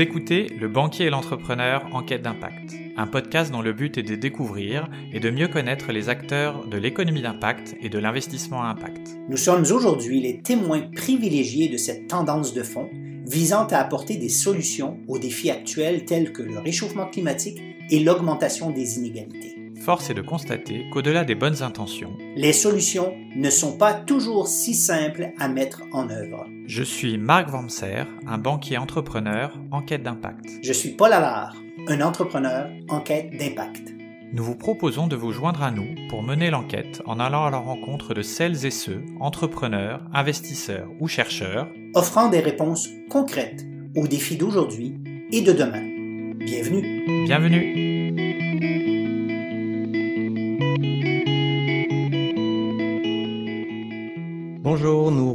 Écoutez Le banquier et l'entrepreneur en quête d'impact, un podcast dont le but est de découvrir et de mieux connaître les acteurs de l'économie d'impact et de l'investissement à impact. Nous sommes aujourd'hui les témoins privilégiés de cette tendance de fond visant à apporter des solutions aux défis actuels tels que le réchauffement climatique et l'augmentation des inégalités. Force est de constater qu'au-delà des bonnes intentions, les solutions ne sont pas toujours si simples à mettre en œuvre. Je suis Marc Vamser, un banquier entrepreneur en quête d'impact. Je suis Paul Allard, un entrepreneur en quête d'impact. Nous vous proposons de vous joindre à nous pour mener l'enquête en allant à la rencontre de celles et ceux, entrepreneurs, investisseurs ou chercheurs, offrant des réponses concrètes aux défis d'aujourd'hui et de demain. Bienvenue. Bienvenue.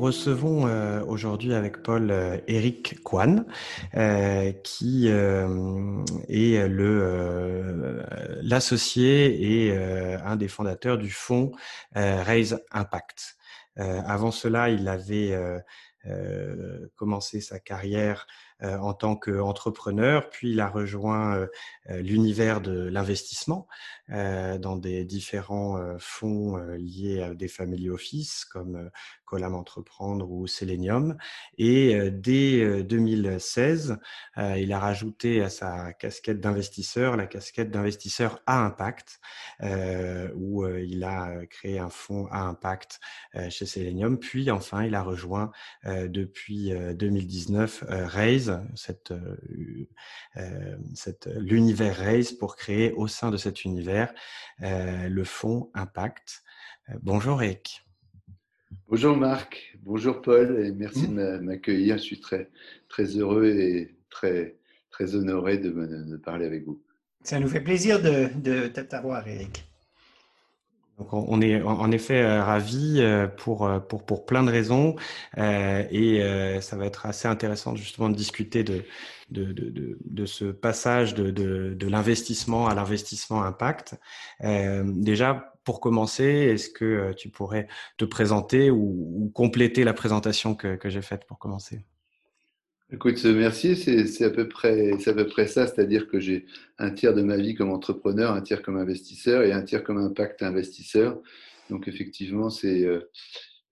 Recevons euh, aujourd'hui avec Paul euh, Eric Kwan, euh, qui est le l'associé et un des fondateurs du fonds Raise Impact. avant cela, il avait commencé sa carrière en tant qu'entrepreneur, puis il a rejoint l'univers de l'investissement dans des différents fonds liés à des family office comme Colam Entreprendre ou Selenium. Et dès 2016, il a rajouté à sa casquette d'investisseur la casquette d'investisseur à impact, où il a créé un fonds à impact chez Selenium. Puis enfin, il a rejoint depuis 2019 Raise, cette, cette, l'univers Raise pour créer au sein de cet univers le fonds Impact. bonjour Eric. Bonjour Marc, bonjour Paul et merci de m'accueillir. Je suis très, très heureux et très, très honoré de, de parler avec vous. Ça nous fait plaisir de, de t'avoir Eric. On est en effet euh, ravis euh, pour, euh, pour, pour plein de raisons et ça va être assez intéressant justement de discuter de, de, de, de ce passage de, de, l'investissement à l'investissement impact. déjà, pour commencer, est-ce que tu pourrais te présenter ou, compléter la présentation que, que j'ai faite pour commencer? Écoute, merci. C'est à, peu près, à peu près ça, c'est-à-dire que j'ai un tiers de ma vie comme entrepreneur, un tiers comme investisseur et un tiers comme impact investisseur. Donc effectivement, c'est euh,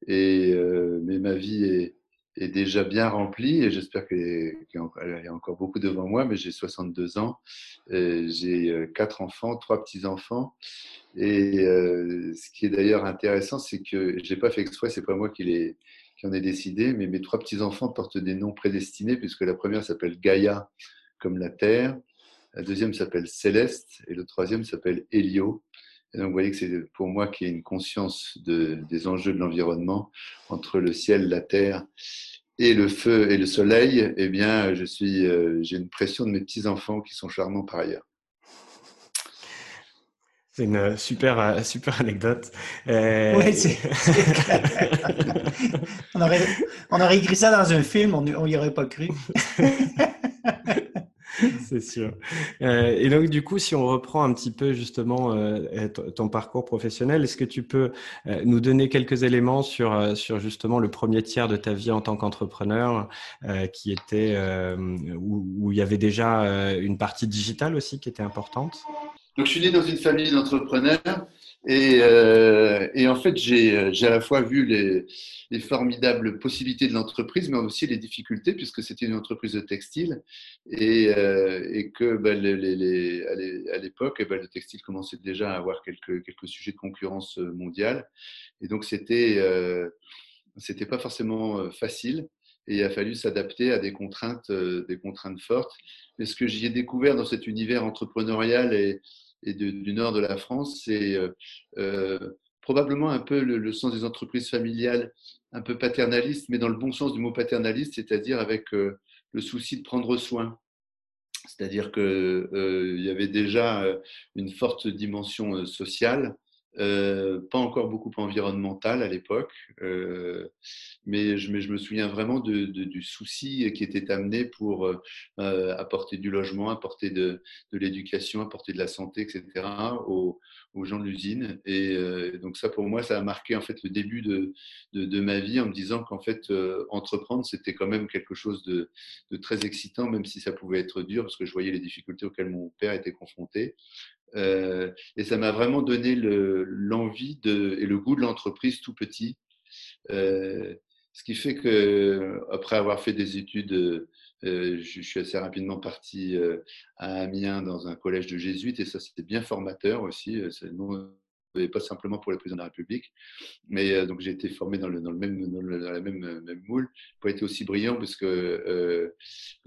et euh, mais ma vie est, est, déjà bien remplie et j'espère qu'il y a encore beaucoup devant moi. Mais j'ai 62 ans, j'ai euh, quatre enfants, trois petits enfants et ce qui est d'ailleurs intéressant, c'est que j'ai pas fait exprès, c'est pas moi qui l'ai qui en ai décidé, mais mes trois petits-enfants portent des noms prédestinés, puisque la première s'appelle Gaïa, comme la Terre, la deuxième s'appelle Céleste, et le troisième s'appelle Hélio. Et donc, vous voyez que c'est pour moi qui ai une conscience de, des enjeux de l'environnement entre le ciel, la terre et le feu et le soleil. Eh bien, euh, j'ai une pression de mes petits enfants qui sont charmants par ailleurs. C'est une super, euh, super anecdote. Euh... Oui, c'est on, aurait, on aurait écrit ça dans un film, on n'y aurait pas cru. c'est sûr. Euh, et donc, du coup, si on reprend un petit peu justement euh, ton parcours professionnel, est-ce que tu peux euh, nous donner quelques éléments sur, sur justement le premier tiers de ta vie en tant qu'entrepreneur, qui était où, où, il y avait déjà une partie digitale aussi qui était importante? Donc, je suis né dans une famille d'entrepreneurs et, euh, et, en fait, j'ai à la fois vu les, les formidables possibilités de l'entreprise, mais aussi les difficultés, puisque c'était une entreprise de textile et, euh, et que bah, les, les, à l'époque, bah, le textile commençait déjà à avoir quelques, quelques sujets de concurrence mondiale. Et donc, c'était euh, c'était pas forcément euh, facile et il a fallu s'adapter à des contraintes, euh, des contraintes fortes. Mais ce que j'y ai découvert dans cet univers entrepreneurial et, du nord de la France, c'est euh, euh, probablement un peu le, sens des entreprises familiales, un peu paternaliste, mais dans le bon sens du mot paternaliste, c'est-à-dire avec euh, le souci de prendre soin. C'est-à-dire qu'il y avait déjà une forte dimension sociale euh, pas encore beaucoup environnemental à l'époque, euh, mais, je, me souviens vraiment du souci qui était amené pour euh, apporter du logement, apporter de, l'éducation, apporter de la santé, etc. aux gens de l'usine. Et donc ça, pour moi, ça a marqué en fait le début de, de, ma vie en me disant qu'en fait, entreprendre, c'était quand même quelque chose de, de, très excitant, même si ça pouvait être dur, parce que je voyais les difficultés auxquelles mon père était confronté. et ça m'a vraiment donné l'envie de, et le goût de l'entreprise tout petit. ce qui fait que après avoir fait des études euh, je, suis assez rapidement parti euh, à Amiens dans un collège de jésuites et ça c'était bien formateur aussi. Euh, non, pas simplement pour les présidents de la République, mais donc j'ai été formé dans, le, dans, le même, dans, la même, même moule. Pas été aussi brillant parce que euh,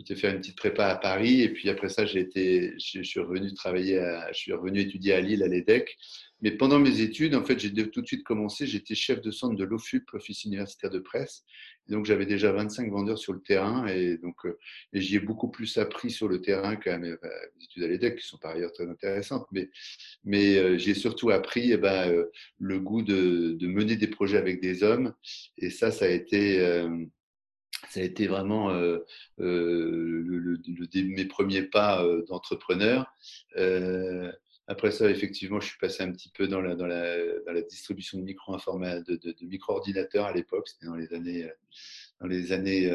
j'ai fait une petite prépa à Paris et puis après ça j'ai été, je, suis revenu travailler, je suis revenu étudier à Lille à l'EDEC. Mais pendant mes études, en fait, j'ai tout de suite commencé. J'étais chef de centre de l'OFUP, Office universitaire de presse, donc j'avais déjà 25 vendeurs sur le terrain et donc euh, j'y ai beaucoup plus appris sur le terrain qu'à mes, études à l'EDEC qui sont par ailleurs très intéressantes. Mais, mais euh, j'ai surtout appris eh ben, euh, le goût de, de, mener des projets avec des hommes et ça, ça a été ça a été vraiment euh, le, le, mes premiers pas d'entrepreneur. Euh, après ça, effectivement, je suis passé un petit peu dans la, distribution de micro-ordinateurs de, de, de micro à l'époque. C'était dans les années, euh, dans les années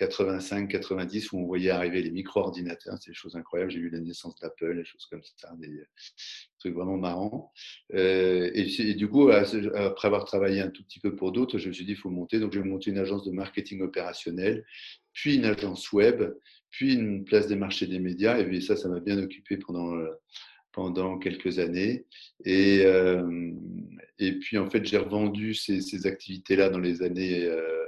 85-90 euh, où on voyait arriver les micro-ordinateurs. C'est des choses incroyables. J'ai vu la naissance d'Apple, des choses comme ça, des trucs vraiment marrants. Euh, et, et, du coup, après avoir travaillé un tout petit peu pour d'autres, je me suis dit, il faut monter. Donc, j'ai monté une agence de marketing opérationnel, puis une agence web, puis une place des marchés des médias. Et ça, ça m'a bien occupé pendant pendant quelques années. Et, euh, et puis, en fait, j'ai revendu ces, ces activités-là dans les années, euh,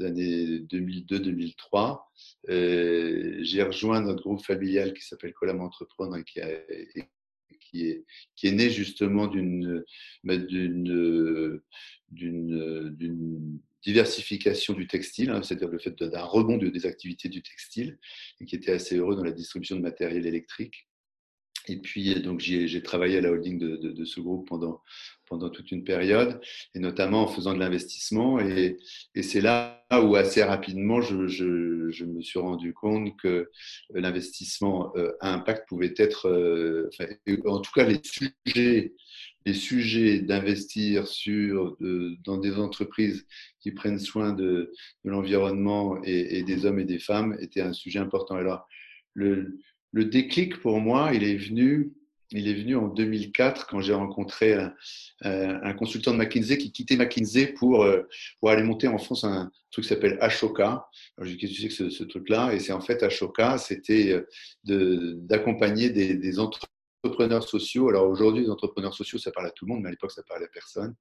années 2002-2003. J'ai rejoint notre groupe familial qui s'appelle Colam Entreprendre et qui, qui, est, qui est né justement d'une bah, diversification du textile, hein, c'est-à-dire le fait d'un rebond de, des activités du textile, et qui était assez heureux dans la distribution de matériel électrique. Et puis, donc, j'ai travaillé à la holding de, ce groupe pendant, pendant toute une période, et notamment en faisant de l'investissement. Et, et c'est là où, assez rapidement, je, je, me suis rendu compte que l'investissement euh, à impact pouvait être, euh, enfin, en tout cas, les sujets, les sujets d'investir sur, dans des entreprises qui prennent soin de, de l'environnement et, des hommes et des femmes étaient un sujet important. Alors, le, le déclic pour moi, il est venu, il est venu en 2004 quand j'ai rencontré un, consultant de McKinsey qui quittait McKinsey pour, euh, pour aller monter en France un truc qui s'appelle Ashoka. Alors, qu'est-ce que que ce, truc-là? Et c'est en fait Ashoka, c'était euh, d'accompagner des, des entrepreneurs sociaux. Alors aujourd'hui, les entrepreneurs sociaux, ça parle à tout le monde, mais à l'époque, ça parlait à personne.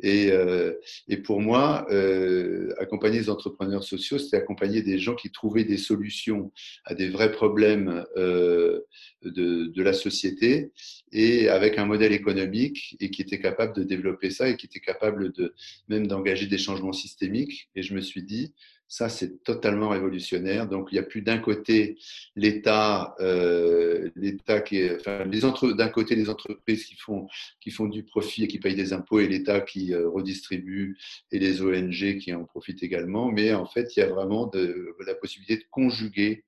Et, euh, et pour moi, euh, accompagner les entrepreneurs sociaux, c'était accompagner des gens qui trouvaient des solutions à des vrais problèmes euh, de, de, la société et avec un modèle économique et qui étaient capables de développer ça et qui étaient capables de même d'engager des changements systémiques. Et je me suis dit, ça, c'est totalement révolutionnaire. Donc, il n'y a plus d'un côté l'État, euh, l'État qui est, enfin, les entre, d'un côté les entreprises qui font, qui font du profit et qui payent des impôts et l'État qui euh, redistribue et les ONG qui en profitent également. Mais en fait, il y a vraiment la possibilité de conjuguer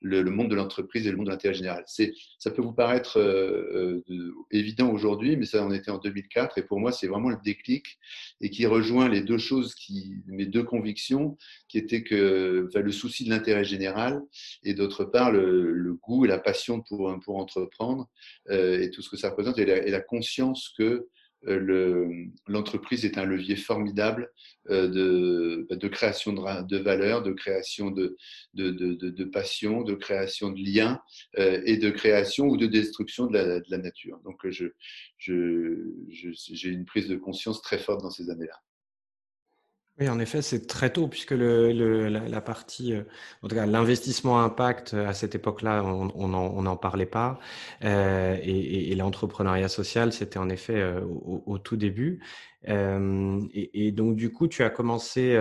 le, monde de l'entreprise et le monde de l'intérêt général. Ça peut vous paraître euh, euh, évident aujourd'hui, mais ça en était en 2004. Et pour moi, c'est vraiment le déclic et qui rejoint les deux choses, qui, mes deux convictions, qui étaient que enfin, le souci de l'intérêt général et d'autre part le, goût et la passion pour, pour entreprendre euh, et tout ce que ça représente et la conscience que euh, l'entreprise est un levier formidable euh, de, bah, de création de, valeur, de création de, passion, de création de liens euh, et de création ou de destruction de la, nature. Donc, j'ai une prise de conscience très forte dans ces années-là. Oui, en effet, c'est très tôt puisque le, le, la, partie, euh, en tout cas, l'investissement impact euh, à cette époque-là, on n'en parlait pas, euh, et, l'entrepreneuriat social, c'était en effet au, tout début. Et, et, donc, du coup, tu as commencé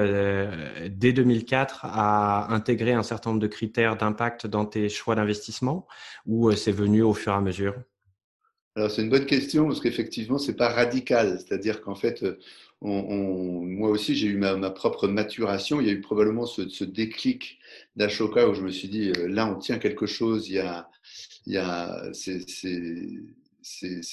dès 2004 à intégrer un certain nombre de critères d'impact dans tes choix d'investissement, ou c'est venu au fur et à mesure? Alors, c'est une bonne question parce qu'effectivement, c'est pas radical, c'est-à-dire qu'en fait on, moi aussi, j'ai eu ma, propre maturation. Il y a eu probablement ce, déclic d'Ashoka où je me suis dit, euh, là, on tient quelque chose. Il y a, il y a, c'est,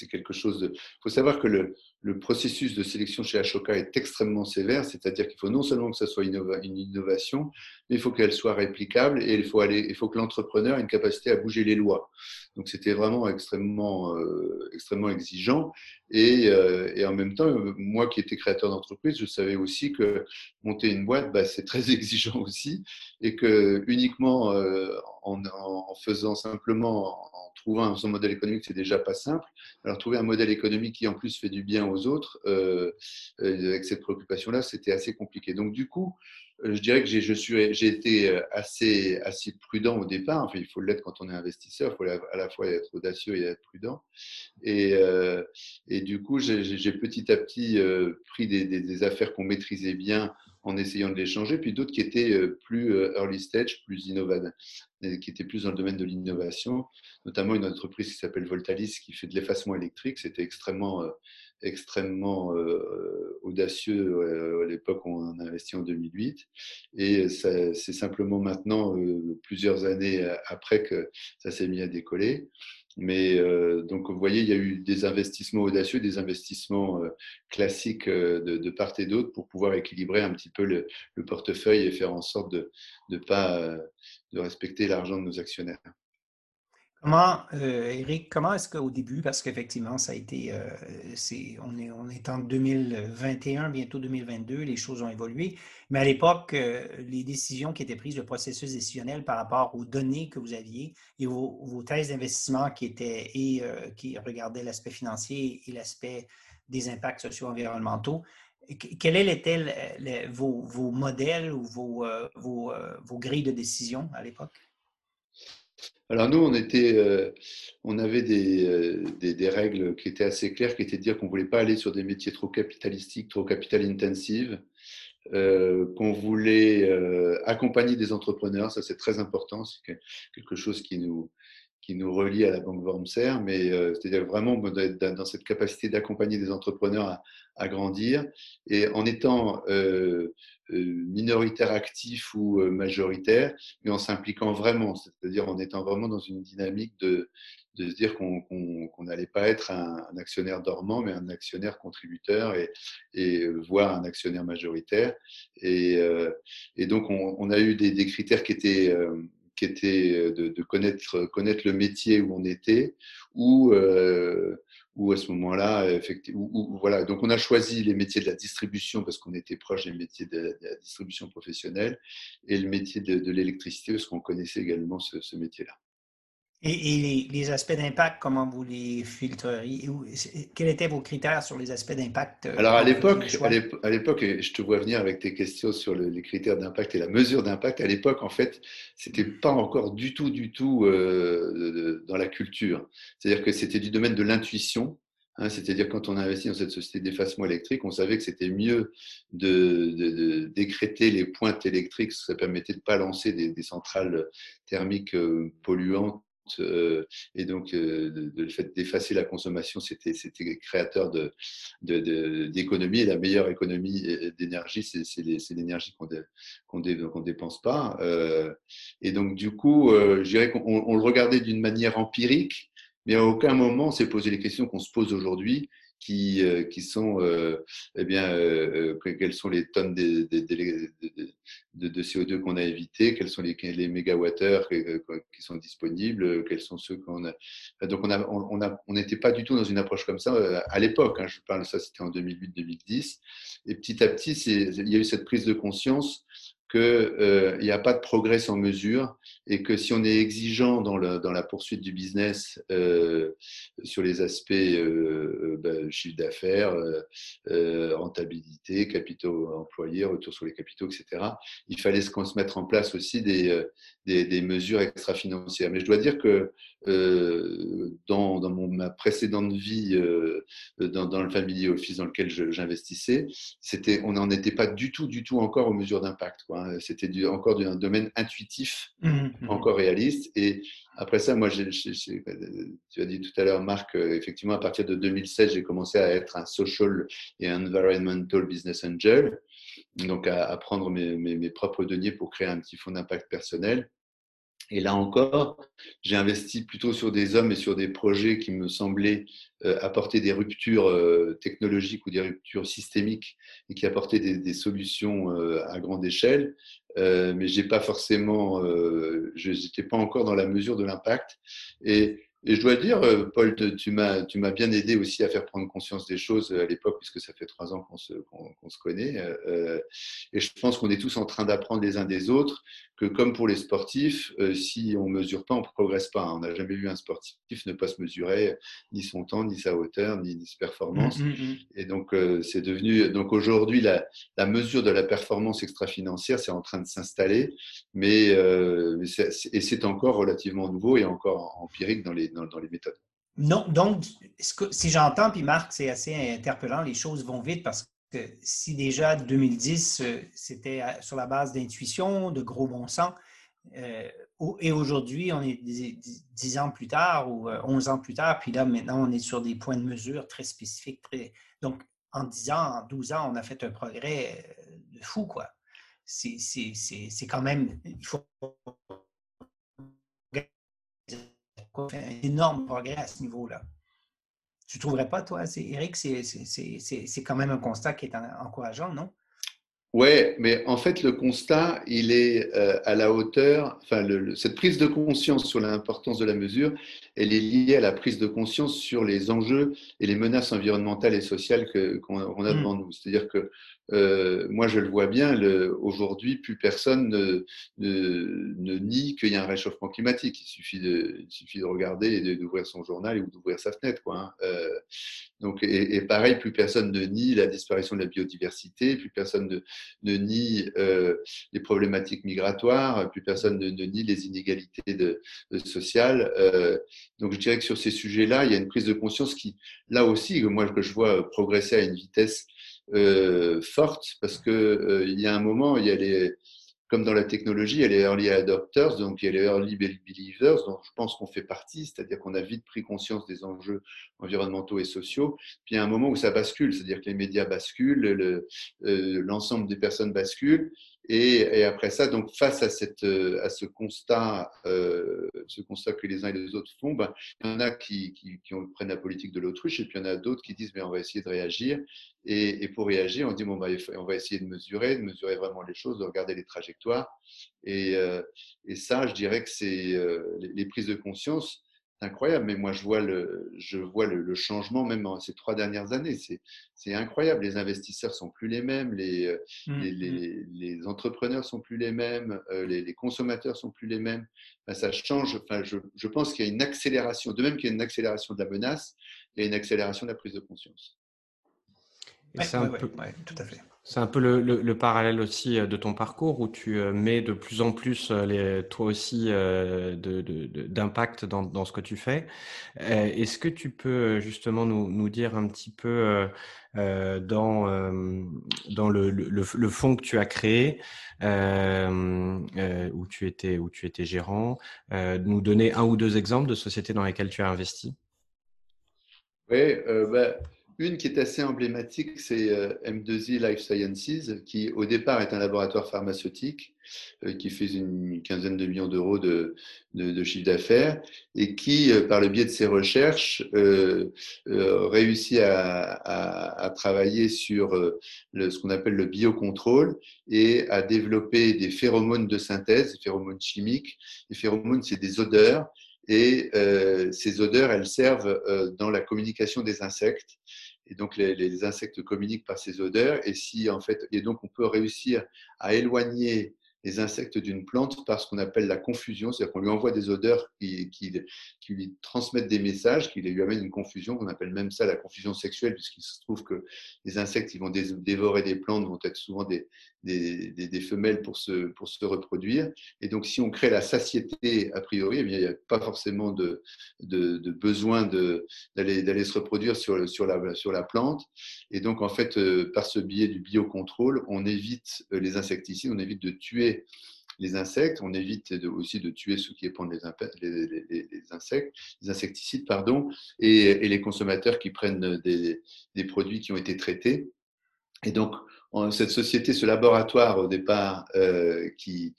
quelque chose. Il faut savoir que le, le, processus de sélection chez Ashoka est extrêmement sévère, c'est-à-dire qu'il faut non seulement que ça soit une innovation, mais il faut qu'elle soit réplicable et il faut, aller, il faut que l'entrepreneur ait une capacité à bouger les lois. Donc c'était vraiment extrêmement, euh, extrêmement exigeant. Et, euh, et, en même temps, moi qui étais créateur d'entreprise, je savais aussi que monter une boîte, bah, c'est très exigeant aussi, et que uniquement euh, en, en, faisant simplement trouver son modèle économique, c'est déjà pas simple. Alors, trouver un modèle économique qui, en plus, fait du bien aux autres, euh, euh, avec cette préoccupation-là, c'était assez compliqué. Donc, du coup, je dirais que j'ai été assez, assez prudent au départ. Enfin, il faut l'être quand on est investisseur. Il faut à la fois être audacieux et être prudent. Et, et du coup, j'ai petit à petit pris des, des affaires qu'on maîtrisait bien en essayant de les changer, puis d'autres qui étaient euh, plus euh, early stage, plus innovants, qui étaient plus dans le domaine de l'innovation, notamment une entreprise qui s'appelle Voltalis qui fait de l'effacement électrique. C'était extrêmement, euh, extrêmement audacieux à l'époque où on a investi en 2008. Et c'est simplement maintenant, plusieurs années après, que ça s'est mis à décoller. Mais euh, donc, vous voyez, il y a eu des investissements audacieux, des investissements euh, classiques euh, de, de, part et d'autre pour pouvoir équilibrer un petit peu le, le portefeuille et faire en sorte de ne pas de respecter l'argent de nos actionnaires. Comment, euh, Eric, comment est-ce qu'au début, parce qu'effectivement, ça a été, euh, on, est, en 2021, bientôt 2022, les choses ont évolué, mais à l'époque, euh, les décisions qui étaient prises, le processus décisionnel par rapport aux données que vous aviez et vos, thèses d'investissement qui étaient et qui regardaient l'aspect financier et l'aspect des impacts socio-environnementaux, quels étaient vos, vos, modèles ou vos grilles de décision à l'époque? Alors nous, on, était, euh, on avait euh, des, des, règles qui étaient assez claires, qui étaient de dire qu'on ne voulait pas aller sur des métiers trop capitalistiques, trop capital intensives, euh, qu'on voulait accompagner des entrepreneurs, ça c'est très important, c'est quelque chose qui nous, qui nous relie à la Banque Wormser, mais c'est-à-dire vraiment dans cette capacité d'accompagner des entrepreneurs à, à, grandir et en étant euh, minoritaire actif ou euh, majoritaire, mais en s'impliquant vraiment, c'est-à-dire en étant vraiment dans une dynamique de, de se dire qu'on n'allait pas être un, actionnaire dormant, mais un actionnaire contributeur et, et voire un actionnaire majoritaire. Et, euh, et donc, on, on, a eu des, des critères qui étaient, qui étaient de, de, connaître, connaître le métier où on était, ou euh, ou à ce moment-là, effectivement, voilà. Donc, on a choisi les métiers de la distribution parce qu'on était proche des métiers de, la distribution professionnelle et le métier de, l'électricité parce qu'on connaissait également ce métier-là. Et, les, aspects d'impact, comment vous les filtreriez Quels étaient vos critères sur les aspects d'impact euh, Alors à l'époque, à l'époque, je te vois venir avec tes questions sur les critères d'impact et la mesure d'impact. À l'époque, en fait, c'était pas encore du tout, du tout euh, dans la culture. C'est-à-dire que c'était du domaine de l'intuition. Hein, c'est-à-dire quand on a investi dans cette société d'effacement électrique, on savait que c'était mieux de, décréter les pointes électriques, ça permettait de pas lancer des, des centrales thermiques euh, polluantes euh, et donc, euh, le fait d'effacer la consommation, c'était créateur d'économie. De, et la meilleure économie d'énergie, c'est l'énergie qu'on ne dépense pas. Euh, et donc, du coup, je dirais qu'on le regardait d'une manière empirique, mais à aucun moment on s'est posé les questions qu'on se pose aujourd'hui qui, euh, qui sont, euh, eh bien, euh, quelles sont les tonnes de, de, de, CO2 qu'on a évitées, quels sont les, les mégawattheures qui sont disponibles, quels sont ceux qu'on a. Donc, on n'était on, on pas du tout dans une approche comme ça à l'époque. Hein, je parle, ça c'était en 2008-2010. Et petit à petit, il y a eu cette prise de conscience qu'il n'y a pas de progrès sans mesure et que si on est exigeant dans, dans la poursuite du business euh, sur les aspects euh, ben, chiffre d'affaires, rentabilité, capitaux employés, retour sur les capitaux, etc., il fallait se, se mettre en place aussi des, des, des mesures extra-financières. Mais je dois dire que dans, dans mon, ma précédente vie dans, dans, le family office dans lequel j'investissais, on n'en était pas du tout, du tout encore aux mesures d'impact. Hein. C'était encore un domaine intuitif, mmh, mmh. encore réaliste. Et après ça, moi, tu as dit tout à l'heure, Marc, euh, effectivement, à partir de 2016, j'ai commencé à être un social et environmental business angel, donc à, prendre mes, mes, mes propres deniers pour créer un petit fonds d'impact personnel. Et là encore, j'ai investi plutôt sur des hommes et sur des projets qui me semblaient euh, apporter des ruptures euh, technologiques ou des ruptures systémiques et qui apportaient des, solutions euh, à grande échelle. mais j'ai pas forcément, je n'étais pas encore dans la mesure de l'impact. Et et je dois dire, euh, Paul, tu m'as, tu m'as bien aidé aussi à faire prendre conscience des choses à l'époque, puisque ça fait trois ans qu'on se, qu'on, se connaît. Euh, et je pense qu'on est tous en train d'apprendre les uns des autres que, comme pour les sportifs, euh, si on ne mesure pas, on ne progresse pas. On n'a jamais vu un sportif ne pas se mesurer ni son temps, ni sa hauteur, ni, ni ses performances. Mmh, mmh, mmh. Et donc, c'est devenu. Donc aujourd'hui, la, la, mesure de la performance extra-financière, c'est en train de s'installer, mais, et c'est encore relativement nouveau et encore empirique dans les dans, les méthodes. Non, donc, si j'entends, puis Marc, c'est assez interpellant, les choses vont vite parce que si déjà 2010, euh, c'était sur la base d'intuition, de gros bon sens, euh, et aujourd'hui, on est 10 ans plus tard ou 11 euh, ans plus tard, puis là, maintenant, on est sur des points de mesure très spécifiques. Donc, en 10 ans, en 12 ans, on a fait un progrès de fou, quoi. C'est quand même, fait un énorme progrès à ce niveau-là. Tu ne trouverais pas, toi, Eric, c'est quand même un constat qui est encourageant, non? Oui, mais en fait, le constat, il est euh, à la hauteur, enfin, cette prise de conscience sur l'importance de la mesure, elle est liée à la prise de conscience sur les enjeux et les menaces environnementales et sociales qu'on a mmh. devant nous. C'est-à-dire que euh, moi, je le vois bien, aujourd'hui, plus personne ne, ne, nie qu'il y a un réchauffement climatique. Il suffit de, il suffit de regarder et d'ouvrir son journal ou d'ouvrir sa fenêtre. Quoi, hein. euh, donc, et, pareil, plus personne ne nie la disparition de la biodiversité, plus personne ne, ne nie euh, les problématiques migratoires, plus personne ne, nie les inégalités de, sociales. Euh, donc, je dirais que sur ces sujets-là, il y a une prise de conscience qui, là aussi, moi, que je vois progresser à une vitesse euh, forte parce que euh, il y a un moment, il y a les, comme dans la technologie, il y a les early adopters, donc il y a les early believers, dont je pense qu'on fait partie, c'est-à-dire qu'on a vite pris conscience des enjeux environnementaux et sociaux. Puis il y a un moment où ça bascule, c'est-à-dire que les médias basculent, euh, l'ensemble des personnes basculent. Et, après ça, donc face à, cette, à ce constat, euh, ce constat que les uns et les autres font, ben, il y en a qui, qui, qui prennent la politique de l'autruche, et puis il y en a d'autres qui disent mais on va essayer de réagir. Et, et pour réagir, on dit bon, ben, on va essayer de mesurer, de mesurer vraiment les choses, de regarder les trajectoires. Et, euh, et ça, je dirais que c'est euh, les, prises de conscience incroyable. Mais moi, je vois le, je vois le, changement même en ces trois dernières années. C'est incroyable. Les investisseurs sont plus les mêmes, les, euh, mmh, les, mmh. les, entrepreneurs sont plus les mêmes, euh, les, consommateurs sont plus les mêmes. ça change. Enfin, je, je pense qu'il y a une accélération. De même qu'il y a une accélération de la menace, il y a une accélération de la prise de conscience. C'est un peu... tout à fait. C'est un peu le, parallèle aussi euh, de ton parcours où tu euh, mets de plus en plus, euh, les, toi aussi, d'impact dans, ce que tu fais. Est-ce que tu peux justement nous, dire un petit peu dans, dans le, le, fonds que tu as créé, où, tu étais, où tu étais gérant, nous donner un ou deux exemples de sociétés dans lesquelles tu as investi? Oui, ben, une qui est assez emblématique, c'est euh, M2I Life Sciences, qui au départ est un laboratoire pharmaceutique euh, qui fait une quinzaine de millions d'euros de, de, chiffre d'affaires et qui, euh, par le biais de ses recherches, réussit à, travailler sur ce qu'on appelle le biocontrôle et à développer des phéromones de synthèse, des phéromones chimiques. Les phéromones, c'est des odeurs et ces odeurs, elles servent dans la communication des insectes. Et donc, les, insectes communiquent par ces odeurs. Et si, en fait, et donc, on peut réussir à éloigner les insectes d'une plante par ce qu'on appelle la confusion, c'est-à-dire qu'on lui envoie des odeurs qui, lui transmettent des messages, qui lui amènent une confusion, on appelle même ça la confusion sexuelle, puisqu'il se trouve que les insectes qui vont dévorer des plantes vont être souvent des, des, des, femelles pour se, pour se reproduire. Et donc, si on crée la satiété, a priori, eh bien, il n'y a pas forcément de, de, de besoin d'aller se reproduire sur, sur, la, sur la plante. Et donc, en fait, euh, par ce biais du biocontrôle, on évite euh, les insecticides, on évite de tuer les insectes, on évite aussi de tuer ceux qui épandent les, insectes, les insecticides, pardon, et, les consommateurs qui prennent des, produits qui ont été traités. Et donc, cette société, ce laboratoire au départ, euh, qui,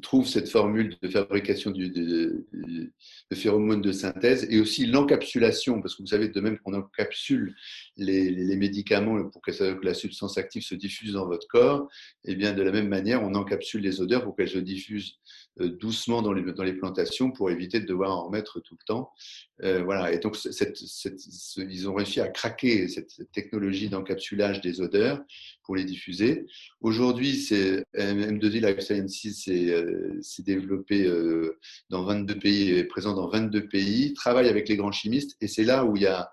trouve cette formule de fabrication de, phéromones de synthèse et aussi l'encapsulation, parce que vous savez, de même qu'on encapsule les, médicaments pour que, la substance active se diffuse dans votre corps, et eh bien de la même manière, on encapsule les odeurs pour qu'elles se diffusent euh, doucement dans les, dans les plantations pour éviter de devoir en remettre tout le temps. Euh, voilà. Et donc, ils ont réussi à craquer cette technologie d'encapsulage des odeurs pour les diffuser. Aujourd'hui, M2I Life Sciences s'est euh, développé euh, dans 22 pays, est présent dans 22 pays, travaille avec les grands chimistes, et c'est là où il y a,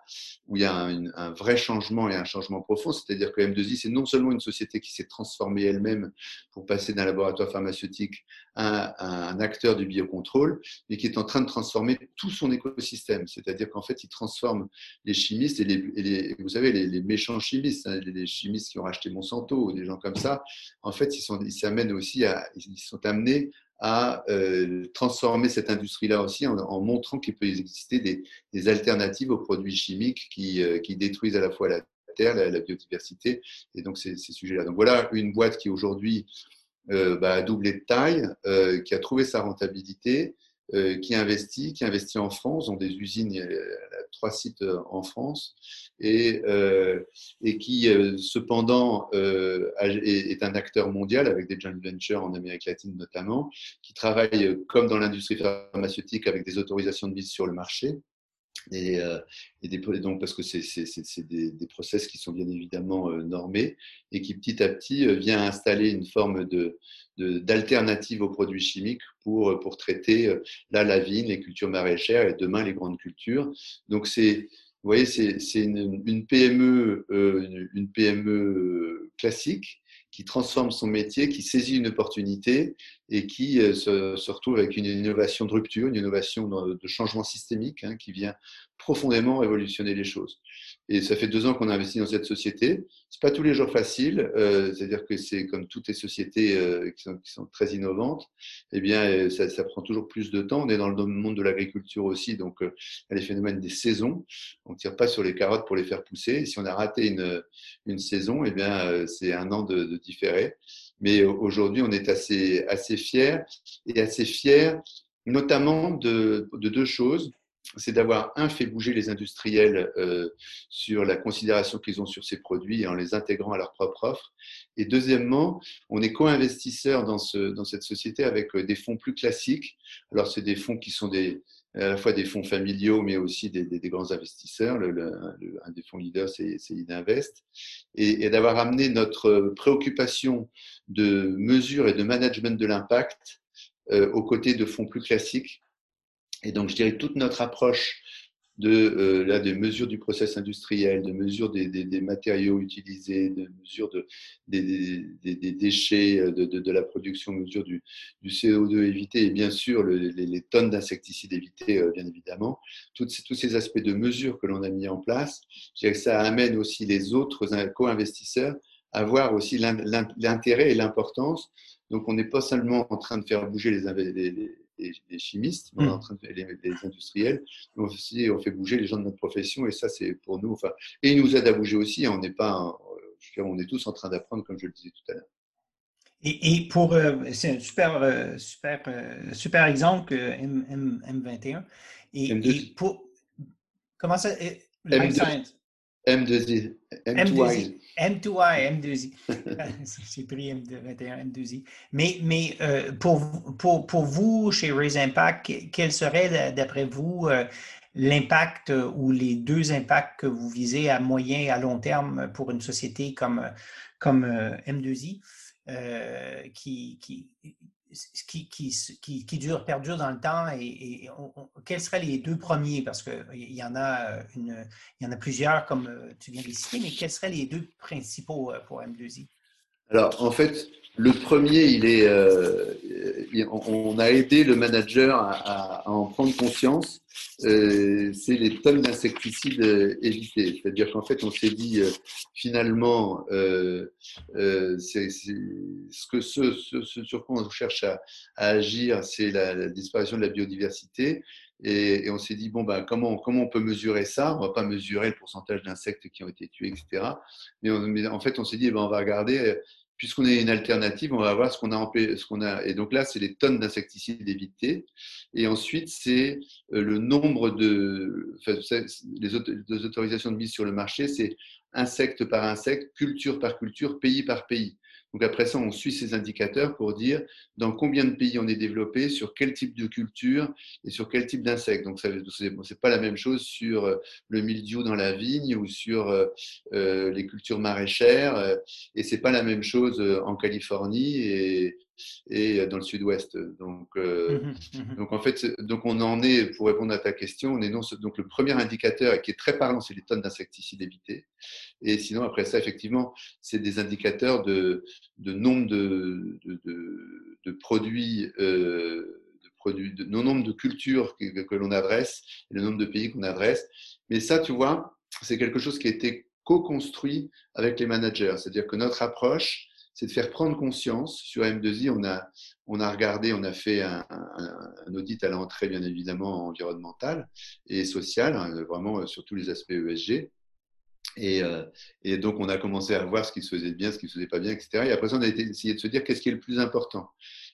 où il y a un, vrai changement et un changement profond. C'est-à-dire que M2I, c'est non seulement une société qui s'est transformée elle-même pour passer d'un laboratoire pharmaceutique à, un acteur du biocontrôle, mais qui est en train de transformer tout son écosystème. C'est-à-dire qu'en fait, il transforme les chimistes et, les, vous savez, les, méchants chimistes, hein, les, chimistes qui ont racheté Monsanto des gens comme ça, en fait, ils sont, ils s'amènent aussi à, ils sont amenés à euh, transformer cette industrie-là aussi en, montrant qu'il peut exister des, alternatives aux produits chimiques qui, euh, qui, détruisent à la fois la terre, la, biodiversité et donc ces, ces sujets-là. Donc voilà une boîte qui aujourd'hui euh, bah, a doublé de taille, qui a trouvé sa rentabilité, qui investit, qui investit en France, ont des usines, trois sites en France, et, et qui cependant est, un acteur mondial avec des joint ventures en Amérique latine notamment, qui travaille comme dans l'industrie pharmaceutique avec des autorisations de mise sur le marché. Et, et des, donc parce que c'est des, des, process qui sont bien évidemment normés et qui petit à petit vient installer une forme de, d'alternatives aux produits chimiques pour, pour traiter là la vigne, les cultures maraîchères et demain les grandes cultures. Donc c'est vous voyez, c'est une, une, PME, une, une, PME classique qui transforme son métier, qui saisit une opportunité et qui se, se retrouve avec une innovation de rupture, une innovation de changement systémique hein, qui vient profondément révolutionner les choses. Et ça fait deux ans qu'on investit dans cette société. C'est pas tous les jours facile, euh, c'est-à-dire que c'est comme toutes les sociétés euh, qui, sont, qui, sont, très innovantes. Eh bien, euh, ça, ça, prend toujours plus de temps. On est dans le monde de l'agriculture aussi, donc euh, il y a les phénomènes des saisons. On tire pas sur les carottes pour les faire pousser. Et si on a raté une, une saison, eh bien, euh, c'est un an de, de différé. Mais aujourd'hui, on est assez assez fiers et assez fiers, notamment de, de deux choses c'est d'avoir, un, fait bouger les industriels euh, sur la considération qu'ils ont sur ces produits en les intégrant à leur propre offre. Et deuxièmement, on est co-investisseur dans, ce, dans cette société avec euh, des fonds plus classiques. Alors, c'est des fonds qui sont à la fois des fonds familiaux, mais aussi des, grands investisseurs. Un des fonds leaders, c'est Idinvest. Et, et d'avoir amené notre préoccupation de mesure et de management de l'impact euh, aux côtés de fonds plus classiques et donc, je dirais toute notre approche de, euh, là, des mesures du process industriel, de mesures des, des, matériaux utilisés, de mesures de, des, des déchets euh, de, de, la production, mesures du, du CO2 évité et bien sûr les, les, tonnes d'insecticides évitées, euh, bien évidemment. Toutes, tous ces aspects de mesures que l'on a mis en place, je dirais que ça amène aussi les autres co-investisseurs à voir aussi l'intérêt et l'importance. Donc, on n'est pas seulement en train de faire bouger les, les des, chimistes, on est en hmm. train de faire les, industriels, mais aussi on fait bouger les gens de notre profession et ça c'est pour nous, enfin, et ils nous aident à bouger aussi, on n'est pas, je on est tous en train d'apprendre comme je le disais tout à l'heure. Et, pour, euh, c'est un super, euh, super, euh, super exemple, M, M, 21 Et, M2. pour, comment ça, M2, M2I. M2I. M2I, M2I. J'ai pris M21, M2I. Mais, euh, pour, vous, chez Raise Impact, quel serait, d'après vous, euh, l'impact euh, ou les deux impacts que vous visez à moyen et à long terme pour une société comme, comme M2I, qui, qui, qui, qui, qui, dure, perdure dans le temps et, quels seraient les deux premiers? Parce qu'il y, en a une, il y en a plusieurs, comme euh, tu viens de les citer, mais quels seraient les deux principaux euh, pour M2I? Alors, en fait, le premier, il est, euh, on a aidé le manager à, en prendre conscience. Euh, c'est les tonnes d'insecticides euh, évitées. C'est-à-dire qu'en fait, on s'est dit finalement, c'est, ce que ce, sur quoi on cherche à, agir, c'est la, disparition de la biodiversité. Et, on s'est dit bon ben comment comment on peut mesurer ça? On va pas mesurer le pourcentage d'insectes qui ont été tués, etc. Mais, en fait, on s'est dit ben, on va regarder puisqu'on est une alternative, on va voir ce qu'on a, qu'on a. Et donc là, c'est les tonnes d'insecticides évités. Et ensuite, c'est euh, le nombre de. les autorisations de mise sur le marché, c'est insecte par insecte, culture par culture, pays par pays. Donc après ça, on suit ces indicateurs pour dire dans combien de pays on est développé, sur quel type de culture et sur quel type d'insectes. Donc ce n'est pas la même chose sur euh, le mildiou dans la vigne ou sur euh, euh, les cultures maraîchères. Et c'est pas la même chose en Californie et, et dans le sud-ouest. Donc, euh, mmh mmh donc, en fait, donc on en est, pour répondre à ta question, on est non, donc le premier indicateur qui est très parlant, c'est les tonnes d'insecticides évités. Et sinon, après ça, effectivement, c'est des indicateurs de, de nombre de, de, de, produits. Euh, de produits, de, nombre de cultures que, que l'on adresse et le nombre de pays qu'on adresse. Mais ça, tu vois, c'est quelque chose qui a été co-construit avec les managers. C'est-à-dire que notre approche, c'est de faire prendre conscience. Sur M2I, on a, on a regardé, on a fait un, audit à l'entrée, bien évidemment, environnemental et social, hein, vraiment euh, sur tous les aspects ESG. Et, euh, et, donc, on a commencé à voir ce qui se faisait bien, ce qui ne se faisait pas bien, etc. Et après ça, on a essayé de se dire qu'est-ce qui est le plus important.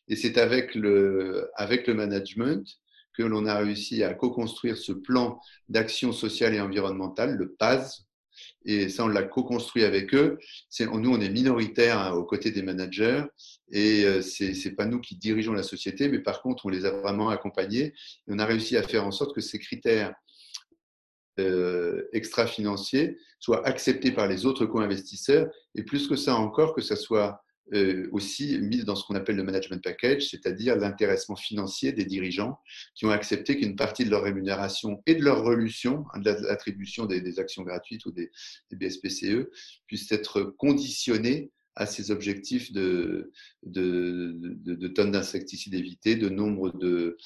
Et c'est avec le, avec le management que l'on a réussi à co-construire ce plan d'action sociale et environnementale, le PAS, et ça, on l'a co-construit avec eux. Nous, on est minoritaires hein, aux côtés des managers. Et euh, ce n'est pas nous qui dirigeons la société, mais par contre, on les a vraiment accompagnés. Et on a réussi à faire en sorte que ces critères euh, extra-financiers soient acceptés par les autres co-investisseurs. Et plus que ça encore, que ça soit aussi mis dans ce qu'on appelle le management package, c'est-à-dire l'intéressement financier des dirigeants qui ont accepté qu'une partie de leur rémunération et de leur relution, hein, de l'attribution des, actions gratuites ou des, des BSPCE, puisse être conditionnée à ces objectifs de, de, de, tonnes d'insecticides évités, de nombre de,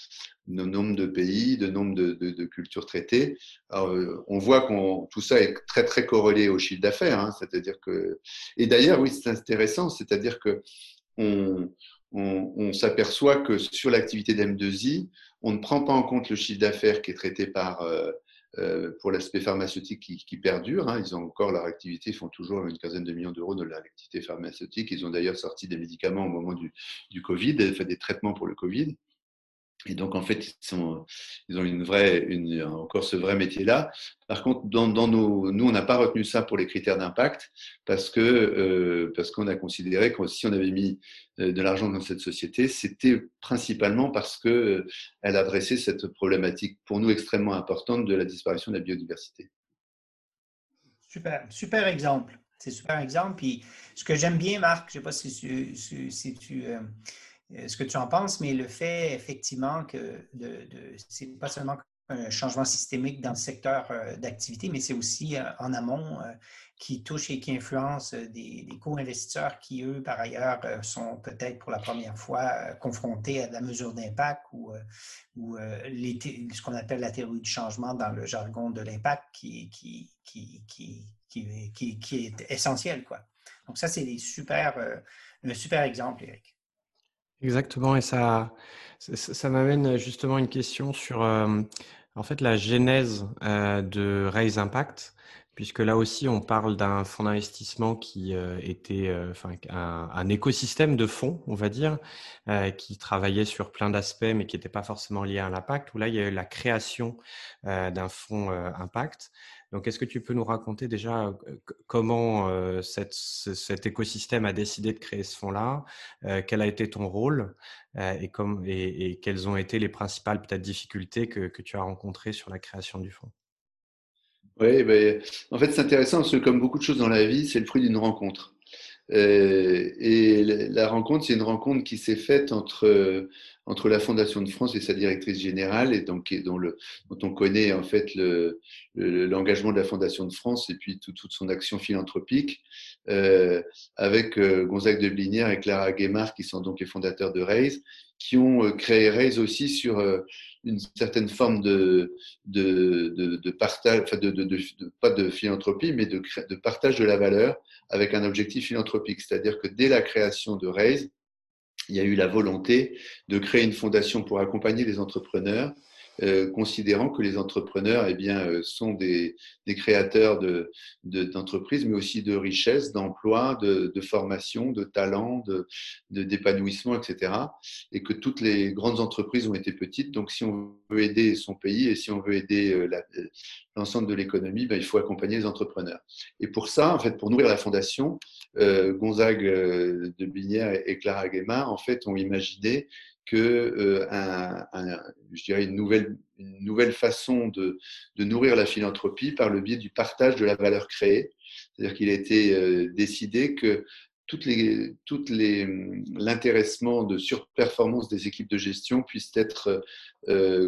nombre de pays, de nombre de, cultures traitées. Euh, on voit que tout ça est très très corrélé au chiffre d'affaires. Hein, c'est-à-dire que, et d'ailleurs, oui, c'est intéressant, c'est-à-dire que on, on, s'aperçoit que sur l'activité d'M2I, on ne prend pas en compte le chiffre d'affaires qui est traité par euh, pour l'aspect pharmaceutique qui, qui perdure. Hein. Ils ont encore leur activité, font toujours une quinzaine de millions d'euros de l'activité pharmaceutique. Ils ont d'ailleurs sorti des médicaments au moment du, du Covid, fait des traitements pour le Covid. Et donc, en fait, ils, sont, ils ont une vraie, encore ce vrai métier-là. Par contre, dans, dans nos, nous, on n'a pas retenu ça pour les critères d'impact parce que euh, parce qu'on a considéré que si on avait mis euh, de l'argent dans cette société, c'était principalement parce que euh, elle adressait cette problématique pour nous extrêmement importante de la disparition de la biodiversité. Super, super exemple. C'est super exemple. Puis, ce que j'aime bien, Marc, je ne sais pas si tu, si, tu euh, ce que tu en penses, mais le fait effectivement que de, de c'est pas seulement un changement systémique dans le secteur euh, d'activité, mais c'est aussi euh, en amont qui touche et qui influence des, co-investisseurs qui, eux, par ailleurs, sont peut-être pour la première fois confrontés à la mesure d'impact ou, ce qu'on appelle la théorie du changement dans le jargon de l'impact qui, est essentiel. Donc ça, c'est super, un super exemple, Eric. Exactement, et ça, ça, m'amène justement une question sur euh, en fait la genèse euh, de Raise Impact, puisque là aussi on parle d'un fonds d'investissement qui euh, était enfin un, un, écosystème de fonds, on va dire, qui travaillait sur plein d'aspects, mais qui n'était pas forcément lié à l'impact. Où là il y a eu la création d'un fonds Impact. Donc, est-ce que tu peux nous raconter déjà comment cet écosystème a décidé de créer ce fonds-là? Quel a été ton rôle? Et, et, quelles ont été les principales peut-être difficultés que, tu as rencontrées sur la création du fonds? Oui, ben, en fait, c'est intéressant parce que comme beaucoup de choses dans la vie, c'est le fruit d'une rencontre. et la rencontre, c'est une rencontre qui s'est faite entre entre la Fondation de France et sa directrice générale, et dont, on connaît en fait l'engagement le, de la Fondation de France et puis toute son action philanthropique, euh, avec euh, Gonzague de Blinière et Clara Guémard, qui sont donc les fondateurs de Raise, qui ont euh, créé Raise aussi sur euh, une certaine forme de, de, de, partage, enfin de, de, pas de philanthropie, mais de, de partage de la valeur avec un objectif philanthropique. C'est-à-dire que dès la création de Raise, il y a eu la volonté de créer une fondation pour accompagner les entrepreneurs euh, considérant que les entrepreneurs eh bien, euh, sont des, des créateurs d'entreprises, de, mais aussi de richesses, d'emplois, de, de, formation, de talents, d'épanouissement, etc. Et que toutes les grandes entreprises ont été petites. Donc, si on veut aider son pays et si on veut aider euh, l'ensemble de l'économie, ben, il faut accompagner les entrepreneurs. Et pour ça, en fait, pour nourrir la fondation, Gonzague de Binière et Clara Guémard, en fait, ont imaginé que euh, je dirais une nouvelle, une nouvelle façon de, de, nourrir la philanthropie par le biais du partage de la valeur créée. C'est-à-dire qu'il a été euh, décidé que toutes les, toutes les, l'intéressement de surperformance des équipes de gestion puisse être euh,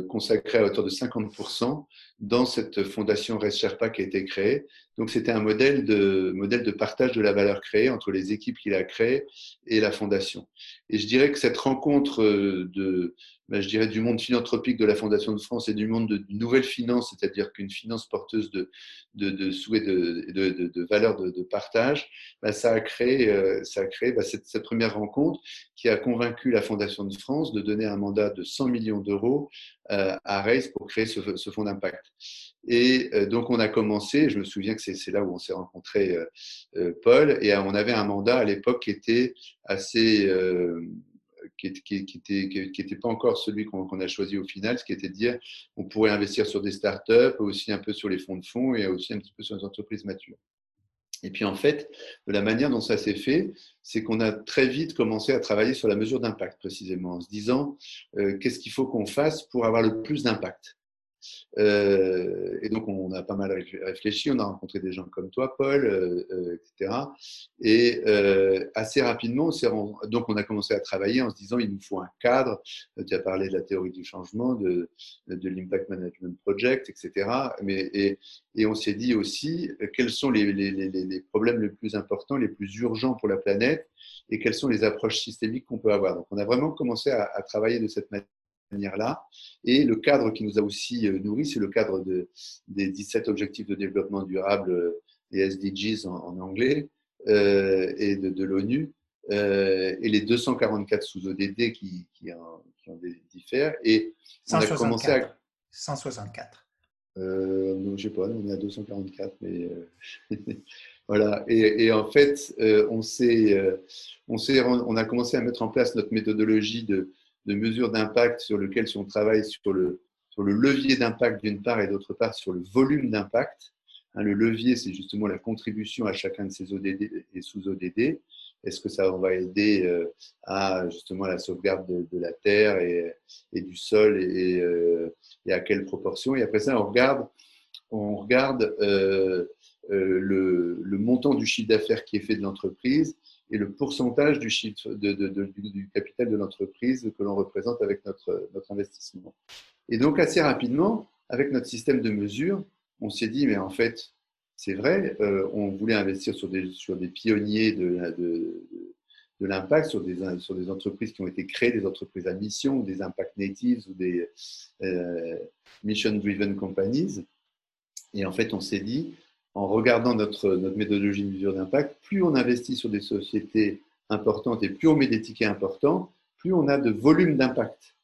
consacré à hauteur de 50% dans cette fondation Rest Sherpa qui a été créée. Donc, c'était un modèle de, modèle de partage de la valeur créée entre les équipes qu'il a créées et la fondation. Et je dirais que cette rencontre de, ben, je dirais, du monde philanthropique de la Fondation de France et du monde de, nouvelle finance, c'est-à-dire qu'une finance porteuse de, de, de souhaits de, de, de, valeurs de, partage, ben, ça a créé, euh, ça a créé ben, cette, première rencontre qui a convaincu la Fondation de France de donner un mandat de 100 millions d'euros euh, à Race pour créer ce, fonds d'impact. Et euh, donc, on a commencé, je me souviens que c'est là où on s'est rencontré, Paul, et on avait un mandat à l'époque qui était assez qui n'était qui, était, pas encore celui qu'on a choisi au final, ce qui était de dire on pourrait investir sur des startups, aussi un peu sur les fonds de fonds et aussi un petit peu sur les entreprises matures. Et puis en fait, la manière dont ça s'est fait, c'est qu'on a très vite commencé à travailler sur la mesure d'impact précisément, en se disant euh, qu'est-ce qu'il faut qu'on fasse pour avoir le plus d'impact? Euh, et donc, on a pas mal réfléchi, on a rencontré des gens comme toi, Paul, euh, euh, etc. Et assez rapidement, on donc on a commencé à travailler en se disant, il nous faut un cadre. Tu as parlé de la théorie du changement, de, l'Impact Management Project, etc. Mais, et, on s'est dit aussi, quels sont les, problèmes les plus importants, les plus urgents pour la planète et quelles sont les approches systémiques qu'on peut avoir. Donc, on a vraiment commencé à travailler de cette manière manière-là. Et le cadre qui nous a aussi euh, nourri, c'est le cadre de, des 17 objectifs de développement durable, les euh, SDGs en, anglais, euh, et de, l'ONU, et les 244 sous-ODD qui, qui, en, qui en diffèrent. Et on a commencé à... 164. Euh, je ne sais pas, on est à 244, mais voilà. Et, et, en fait, on, s'est, on, on a commencé à mettre en place notre méthodologie de, de mesures d'impact sur lequel si on travaille sur le, sur le levier d'impact d'une part et d'autre part sur le volume d'impact. Hein, le levier, c'est justement la contribution à chacun de ces ODD et sous-ODD. Est-ce que ça va aider euh, à justement la sauvegarde de, la terre et, et, du sol et, euh, et, à quelle proportion? Et après ça, on regarde, on regarde euh le, le, montant du chiffre d'affaires qui est fait de l'entreprise et le pourcentage du, chiffre de, du capital de l'entreprise que l'on représente avec notre, notre investissement. Et donc, assez rapidement, avec notre système de mesure, on s'est dit, mais en fait, c'est vrai, euh, on voulait investir sur des, sur des pionniers de, de, de l'impact, sur des, sur des entreprises qui ont été créées, des entreprises à mission, des impact natives ou des euh, mission-driven companies. Et en fait, on s'est dit, en regardant notre, notre méthodologie de mesure d'impact, plus on investit sur des sociétés importantes et plus on met des tickets importants, plus on a de volume d'impact.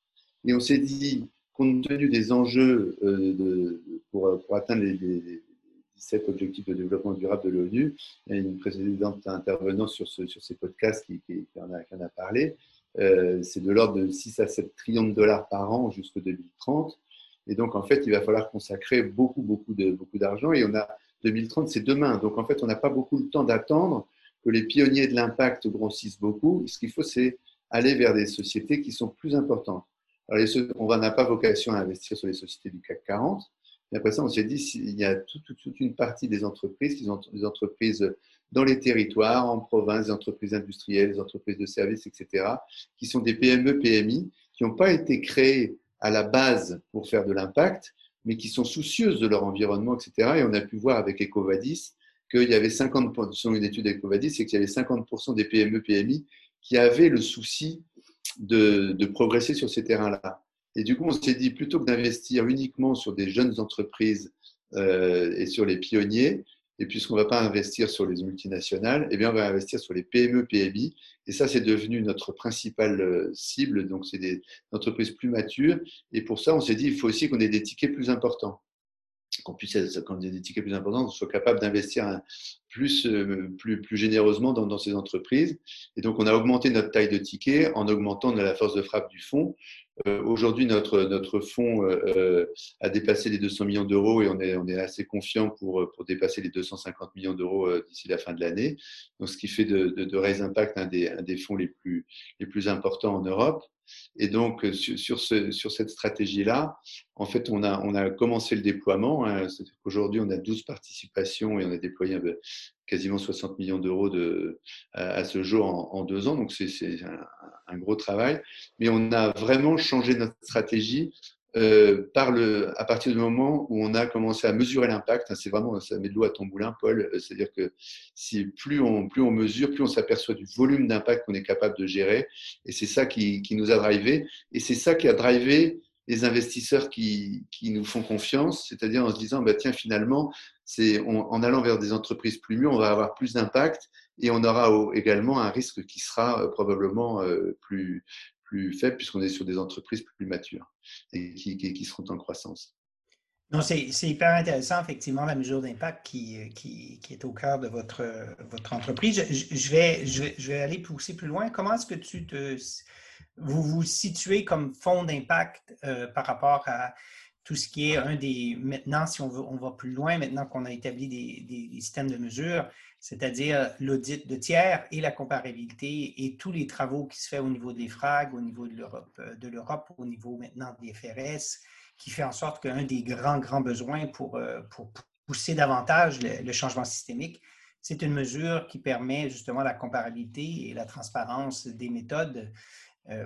Et on s'est dit, compte tenu des enjeux euh, pour, pour, atteindre les, les, 17 objectifs de développement durable de l'ONU, une précédente intervenante sur, ce, sur ces podcasts qui, qui, qui, en, a, qui en, a, parlé, euh, c'est de l'ordre de 6 à 7 trillions de dollars par an jusqu'en 2030. Et donc, en fait, il va falloir consacrer beaucoup, beaucoup d'argent. Beaucoup et on a 2030, c'est demain. Donc, en fait, on n'a pas beaucoup le temps d'attendre que les pionniers de l'impact grossissent beaucoup. Ce qu'il faut, c'est aller vers des sociétés qui sont plus importantes. Alors, on n'a pas vocation à investir sur les sociétés du CAC 40. Mais après ça, on s'est dit qu'il y a toute, une partie des entreprises des entreprises dans les territoires, en province, des entreprises industrielles, des entreprises de services, etc., qui sont des PME, PMI, qui n'ont pas été créées à la base pour faire de l'impact, mais qui sont soucieuses de leur environnement, etc. Et on a pu voir avec Ecovadis qu'il y avait 50%, selon une étude d'Ecovadis, c'est qu'il y avait 50% des PME, PMI qui avaient le souci de, progresser sur ces terrains-là. Et du coup, on s'est dit, plutôt que d'investir uniquement sur des jeunes entreprises euh, et sur les pionniers, Et puisqu'on ne va pas investir sur les multinationales, eh bien, on va investir sur les PME, PMI. Et ça, c'est devenu notre principale euh, cible. Donc, c'est des entreprises plus matures. Et pour ça, on s'est dit, il faut aussi qu'on ait des tickets plus importants qu'on puisse, quand on ait des tickets plus importants, qu'on soit capable d'investir plus, euh, plus, plus généreusement dans, dans, ces entreprises. Et donc, on a augmenté notre taille de ticket en augmentant la force de frappe du fonds. Euh, aujourd'hui, notre, notre fonds euh, a dépassé les 200 millions d'euros et on est, on est assez confiant pour, pour dépasser les 250 millions d'euros d'ici la fin de l'année. Donc, ce qui fait de, de, de Raise Impact un des, un des fonds les plus, les plus importants en Europe. Et donc, sur, ce, sur cette stratégie-là, en fait, on a, commencé le déploiement. Hein. On a 12 participations et on a déployé quasiment 60 millions d'euros à, ce jour en, deux ans. Donc, c'est un, gros travail. Mais on a vraiment changé notre stratégie euh, par le, à partir du moment où on a commencé à mesurer l'impact, hein, c'est vraiment, ça met de l'eau à ton boulin, Paul. Euh, c'est-à-dire que si plus on, plus on mesure, plus on s'aperçoit du volume d'impact qu'on est capable de gérer. Et c'est ça qui, qui, nous a drivé. Et c'est ça qui a drivé les investisseurs qui, qui nous font confiance, c'est-à-dire en se disant, bah, tiens, finalement, c'est en allant vers des entreprises plus mûres, on va avoir plus d'impact et on aura également un risque qui sera euh, probablement plus, plus faible puisqu'on est sur des entreprises plus matures et qui, qui, seront en croissance. Non, c'est hyper intéressant, effectivement, la mesure d'impact qui, qui, qui, est au cœur de votre, votre entreprise. Je, vais, je, vais, je vais aller pousser plus loin. Comment est-ce que tu te, vous vous situez comme fonds d'impact euh, par rapport à tout ce qui est un des, maintenant, si on, veut, on va plus loin, maintenant qu'on a établi des, des, systèmes de mesure, c'est-à-dire l'audit de tiers et la comparabilité et tous les travaux qui se font au niveau de l'EFRAG, au niveau de l'Europe, euh, de l'Europe, au niveau maintenant des FRS, qui fait en sorte qu'un des grands, grands besoins pour, euh, pousser davantage le, changement systémique, c'est une mesure qui permet justement la comparabilité et la transparence des méthodes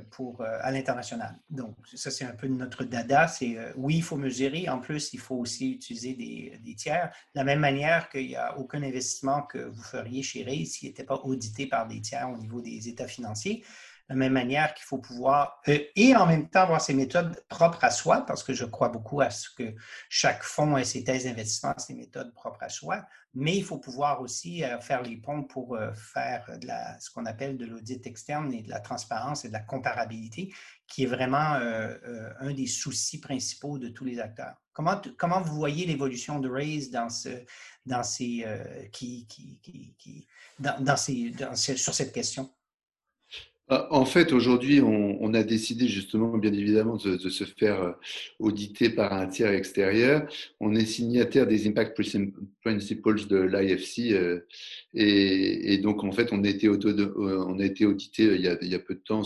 pour, euh, à l'international. Donc, ça, c'est un peu notre dada. C'est euh, oui, il faut mesurer. En plus, il faut aussi utiliser des, des tiers. De la même manière qu'il n'y a aucun investissement que vous feriez chez Ray s'il n'était pas audité par des tiers au niveau des états financiers de la même manière qu'il faut pouvoir, euh, et en même temps avoir ses méthodes propres à soi, parce que je crois beaucoup à ce que chaque fonds ait ses thèses d'investissement, ses méthodes propres à soi, mais il faut pouvoir aussi euh, faire les ponts pour euh, faire de ce qu'on appelle de l'audit externe et de la transparence et de la comparabilité, qui est vraiment un des soucis principaux de tous les acteurs. Comment, comment vous voyez l'évolution de Raise dans ce, dans ces, qui, qui, qui, dans, dans ces, sur cette question? Ah, en fait, aujourd'hui, on, a décidé justement, bien évidemment, de, se faire euh, auditer par un tiers extérieur. On est signataire des Impact Principles de l'IFC euh, et, donc, en fait, on a été, euh, on audité il y a, peu de temps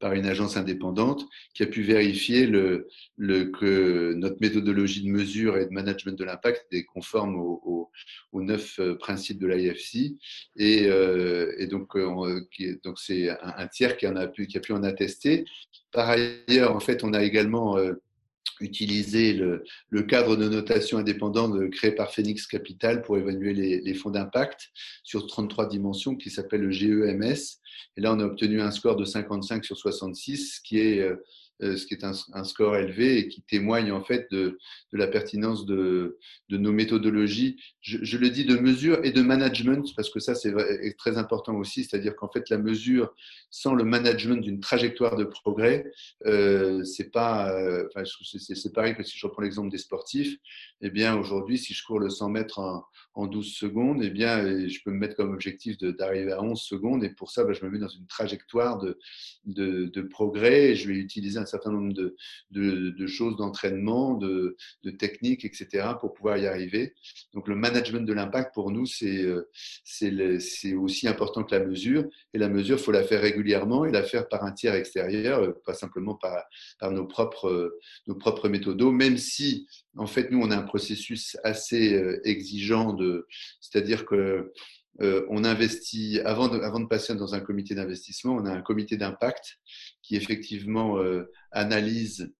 par une agence indépendante qui a pu vérifier que notre méthodologie de mesure et de management de l'impact est conforme aux, neuf principes de l'IFC. Et, donc, donc c'est un, tiers qui, en a pu, qui a pu en attester. Par ailleurs, en fait, on a également euh, utilisé le, cadre de notation indépendante créé par Phoenix Capital pour évaluer les, les fonds d'impact sur 33 dimensions qui s'appelle le GEMS. Et là, on a obtenu un score de 55 sur 66, qui est euh, ce qui est un, score élevé et qui témoigne en fait de, la pertinence de, nos méthodologies. Je, le dis de mesure et de management parce que ça c'est très important aussi, c'est-à-dire qu'en fait la mesure sans le management d'une trajectoire de progrès, euh, c'est pas, euh, enfin, c'est pareil que si je reprends l'exemple des sportifs, eh bien aujourd'hui si je cours le 100 mètres en, en 12 secondes, eh bien je peux me mettre comme objectif d'arriver à 11 secondes. Et pour ça bah, je me mets dans une trajectoire de, de, de progrès et je vais utiliser un un certain nombre de, choses d'entraînement, de, de, techniques, etc., pour pouvoir y arriver. Donc le management de l'impact, pour nous, c'est c'est aussi important que la mesure. Et la mesure, il faut la faire régulièrement et la faire par un tiers extérieur, euh, pas simplement par, nos, propres, nos propres méthodos, même si, en fait, nous, on a un processus assez euh, exigeant, c'est-à-dire que euh, investit, avant de, avant de passer dans un comité d'investissement, on a un comité d'impact qui effectivement euh, analyse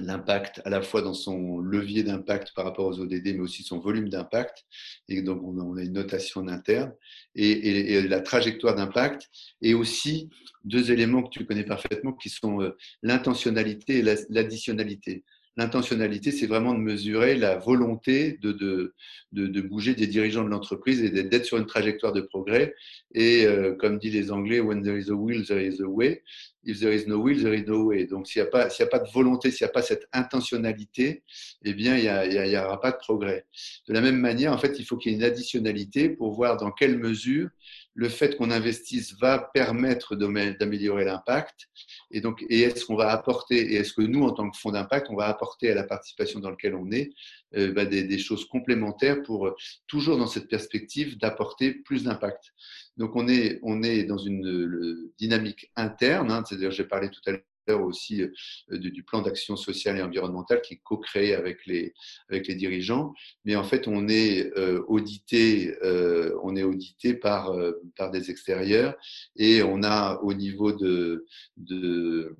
l'impact à la fois dans son levier d'impact par rapport aux ODD, mais aussi son volume d'impact. Et donc, on a, une notation interne et, la trajectoire d'impact. Et aussi deux éléments que tu connais parfaitement qui sont euh, l'intentionnalité et l'additionnalité. L'intentionnalité, c'est vraiment de mesurer la volonté de, de, de, bouger des dirigeants de l'entreprise et d'être sur une trajectoire de progrès. Et euh, comme disent les Anglais, when there is a will, there is a way. If there is no will, there is no way. Donc, s'il n'y a, pas, a pas de volonté, s'il n'y a pas cette intentionnalité, eh bien, il n'y aura pas de progrès. De la même manière, en fait, il faut qu'il y ait une additionnalité pour voir dans quelle mesure le fait qu'on investisse va permettre d'améliorer l'impact. Et donc est-ce qu'on va apporter et est-ce que nous en tant que fonds d'impact on va apporter à la participation dans laquelle on est euh, bah, des, des, choses complémentaires pour euh, toujours dans cette perspective d'apporter plus d'impact? Donc on est on est dans une dynamique interne hein, c'est-à-dire j'ai parlé tout à l'heure aussi euh, du, plan d'action sociale et environnementale qui est co-créé avec les, avec les dirigeants. Mais en fait, on est euh, audité, euh, on est audité par, par des extérieurs et on a au niveau de, de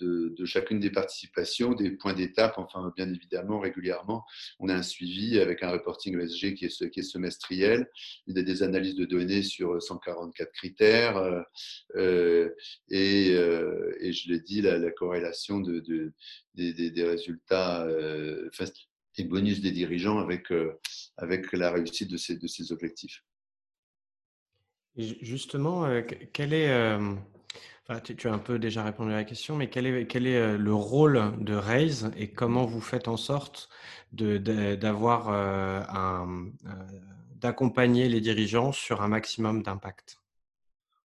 de, chacune des participations, des points d'étape. Enfin, bien évidemment, régulièrement, on a un suivi avec un reporting ESG qui est, semestriel, il y a des analyses de données sur 144 critères euh, euh, et, euh, et, je l'ai dit, la, corrélation de, de des, résultats et bonus des dirigeants avec, avec la réussite de ces, de ces objectifs. Justement, quel est tu, as un peu déjà répondu à la question, mais quel est, euh, le rôle de Raise et comment vous faites en sorte d'avoir euh, un, euh, d'accompagner les dirigeants sur un maximum d'impact?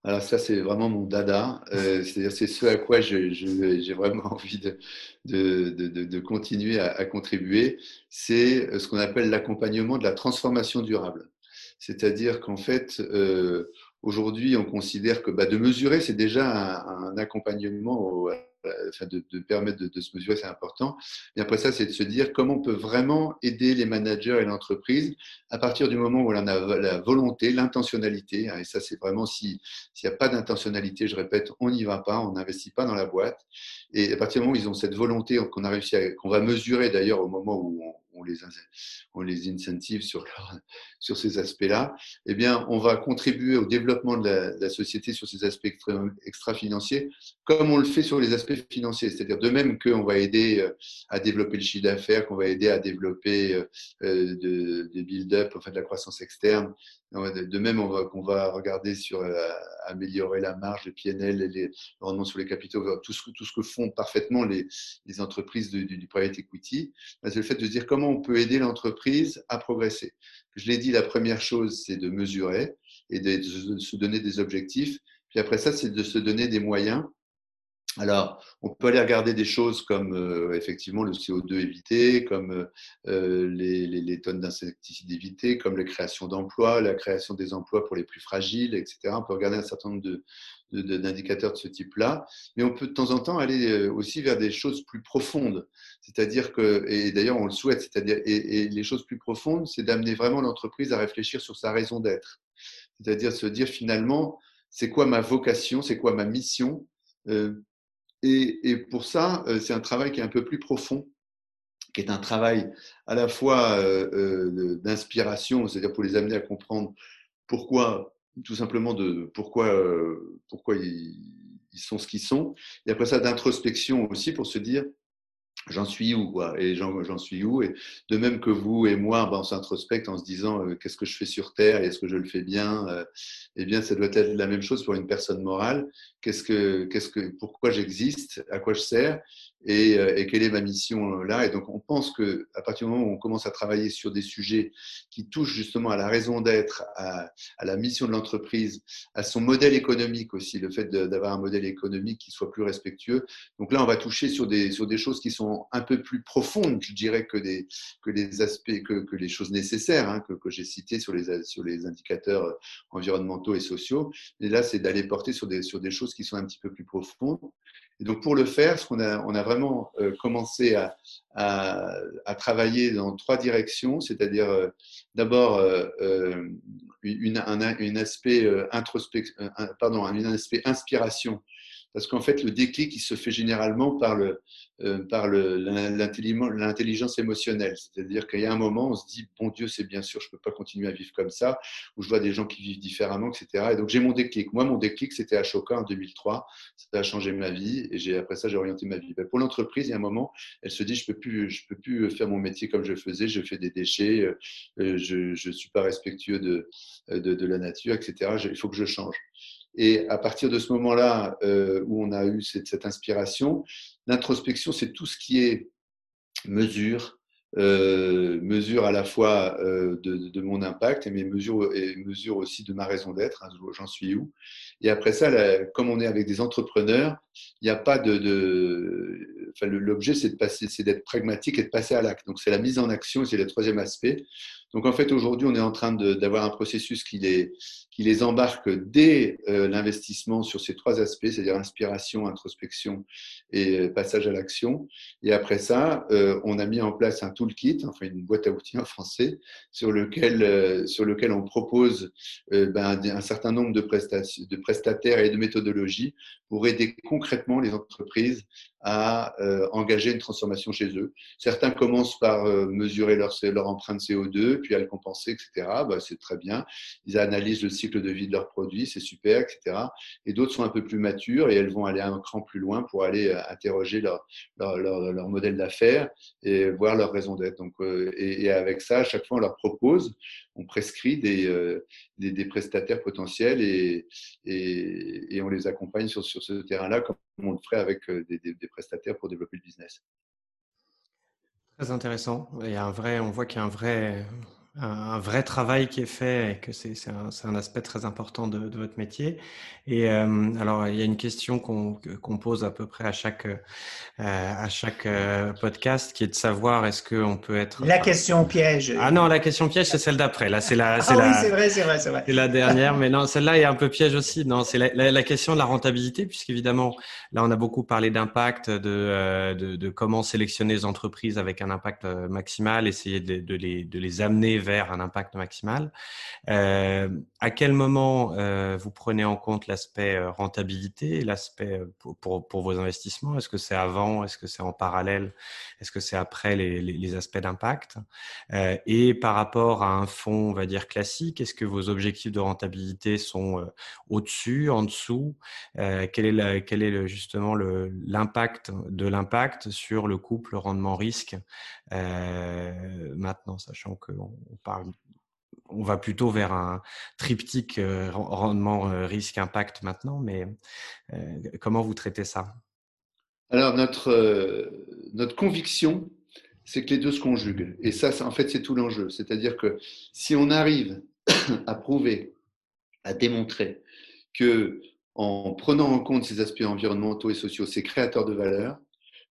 Alors ça, c'est vraiment mon dada. C'est ce à quoi j'ai vraiment envie de, continuer à, contribuer. C'est ce qu'on appelle l'accompagnement de la transformation durable. C'est-à-dire qu'en fait, Aujourd'hui, on considère que bah, de mesurer, c'est déjà un, accompagnement, enfin de, permettre de, se mesurer, c'est important. Et après ça, c'est de se dire comment on peut vraiment aider les managers et l'entreprise à partir du moment où on a la volonté, l'intentionnalité. Hein, et ça, c'est vraiment s'il n'y a pas d'intentionnalité, je répète, on n'y va pas, on n'investit pas dans la boîte. Et à partir du moment où ils ont cette volonté qu'on a réussi à, qu'on va mesurer d'ailleurs au moment où on, on les, on incentive sur, ces aspects-là, eh bien, on va contribuer au développement de la, société sur ces aspects extra-financiers, comme on le fait sur les aspects financiers. C'est-à-dire de même qu'on va aider euh, à développer le chiffre d'affaires, qu'on va aider à développer euh, euh, des build-up, fait, de la croissance externe. De même, on va, qu'on va regarder sur améliorer la marge, le PNL, les rendements sur les capitaux, tout ce, tout ce que font parfaitement les, les entreprises du, du, private equity. C'est le fait de dire comment on peut aider l'entreprise à progresser. Je l'ai dit, la première chose, c'est de mesurer et de se donner des objectifs. Puis après ça, c'est de se donner des moyens. Alors, on peut aller regarder des choses comme euh, effectivement le CO2 évité, comme euh, les, les, les, tonnes d'insecticides évitées, comme la création d'emplois, la création des emplois pour les plus fragiles, etc. On peut regarder un certain nombre d'indicateurs de ce type-là, mais on peut de temps en temps aller euh, aussi vers des choses plus profondes. C'est-à-dire que, et d'ailleurs on le souhaite, c'est-à-dire, et, les choses plus profondes, c'est d'amener vraiment l'entreprise à réfléchir sur sa raison d'être. C'est-à-dire se dire finalement, c'est quoi ma vocation, c'est quoi ma mission. Euh, et, pour ça, euh, c'est un travail qui est un peu plus profond qui est un travail à la fois d'inspiration, c'est-à-dire pour les amener à comprendre pourquoi tout simplement de pourquoi, euh, pourquoi ils, sont ce qu'ils sont. Et après ça, d'introspection aussi pour se dire j'en suis où quoi, et j'en suis où. Et de même que vous et moi, ben, on s'introspecte en se disant euh, qu'est-ce que je fais sur Terre et est-ce que je le fais bien euh, Eh bien, ça doit être la même chose pour une personne morale. Qu'est-ce que, qu'est-ce que, pourquoi j'existe, à quoi je sers et, euh, et, quelle est ma mission euh, là. Et donc, on pense que à partir du moment où on commence à travailler sur des sujets qui touchent justement à la raison d'être, à, la mission de l'entreprise, à son modèle économique aussi, le fait d'avoir un modèle économique qui soit plus respectueux. Donc là, on va toucher sur des, sur des choses qui sont un peu plus profondes, je dirais, que, des, que les aspects, que, les choses nécessaires hein, que, que j'ai citées sur les, sur les indicateurs environnementaux et sociaux. Et là, c'est d'aller porter sur des, sur des choses qui sont un petit peu plus profondes. Et donc pour le faire, ce qu'on a, on a vraiment euh, commencé à, travailler dans trois directions, c'est-à-dire euh, d'abord euh, une, un, une aspect pardon, un aspect inspiration parce qu'en fait, le déclic, il se fait généralement par le, euh, par l'intelligence émotionnelle. C'est-à-dire qu'il y a un moment, on se dit, bon Dieu, c'est bien sûr, je ne peux pas continuer à vivre comme ça, ou je vois des gens qui vivent différemment, etc. Et donc, j'ai mon déclic. Moi, mon déclic, c'était à Choca en 2003. Ça a changé ma vie. Et après ça, j'ai orienté ma vie. Ben, pour l'entreprise, il y a un moment, elle se dit, je ne peux, plus, je peux plus faire mon métier comme je faisais. Je fais des déchets, euh, je ne suis pas respectueux de, de, de la nature, etc. il faut que je change. Et à partir de ce moment-là, euh, où on a eu cette, inspiration, l'introspection, c'est tout ce qui est mesure, euh, mesure à la fois euh, de, mon impact et mes mesures et mesure aussi de ma raison d'être. Hein, J'en suis où Et après ça, comme on est avec des entrepreneurs, il n'y a pas de, l'objet, c'est d'être pragmatique et de passer à l'acte. Donc c'est la mise en action, c'est le troisième aspect. Donc en fait, aujourd'hui, on est en train d'avoir un processus qui les, qui les embarque dès euh, l'investissement sur ces trois aspects, c'est-à-dire inspiration, introspection et euh, passage à l'action. Et après ça, euh, on a mis en place un toolkit, enfin une boîte à outils en français, sur lequel, sur lequel on propose ben, un certain nombre de, prestataires et de méthodologies pour aider concrètement les entreprises à engager une transformation chez eux. Certains commencent par mesurer leur empreinte CO2, puis à le compenser, etc. Bah, c'est très bien. Ils analysent le cycle de vie de leurs produits, c'est super, etc. Et d'autres sont un peu plus matures et elles vont aller un cran plus loin pour aller euh, interroger leur, leur, leur, modèle d'affaires et voir leur raison d'être. Donc, et, et, avec ça, à chaque fois, on leur propose, on prescrit des, des, des, prestataires potentiels et, et, et, on les accompagne sur, sur ce terrain-là comme on le ferait avec des, des prestataires pour développer le business. Très intéressant. Il y a un vrai, on voit qu'il y a un vrai, un, vrai travail qui est fait et que c'est un, un, aspect très important de, de votre métier. Et euh, alors, il y a une question qu'on pose à peu près à chaque, euh, à chaque euh, podcast qui est de savoir est-ce qu'on peut être. La question piège. Ah non, la question piège, c'est celle d'après. Là, c'est la. Ah la, oui, c'est vrai, c'est vrai, c'est vrai. C'est la dernière, mais non, celle-là est un peu piège aussi. Non, c'est la, la, la, question de la rentabilité, puisqu'évidemment, là, on a beaucoup parlé d'impact, de, de, de, comment sélectionner les entreprises avec un impact maximal, essayer de, de les, de les amener vers un impact maximal. Euh, à quel moment euh, vous prenez en compte l'aspect euh, rentabilité, l'aspect pour, pour, vos investissements? Est-ce que c'est avant? Est-ce que c'est en parallèle? Est-ce que c'est après les, les, aspects d'impact? Et par rapport à un fonds, on va dire classique, est-ce que vos objectifs de rentabilité sont au-dessus, en dessous? Quel est, la, quel est justement l'impact de l'impact sur le couple rendement-risque maintenant, sachant qu'on on va plutôt vers un triptyque euh, rendement euh, risque impact maintenant, mais euh, comment vous traitez ça? Alors notre notre conviction, c'est que les deux se conjuguent, et ça, en fait, c'est tout l'enjeu. C'est-à-dire que si on arrive à prouver, à démontrer que en prenant en compte ces aspects environnementaux et sociaux, ces créateurs de valeur,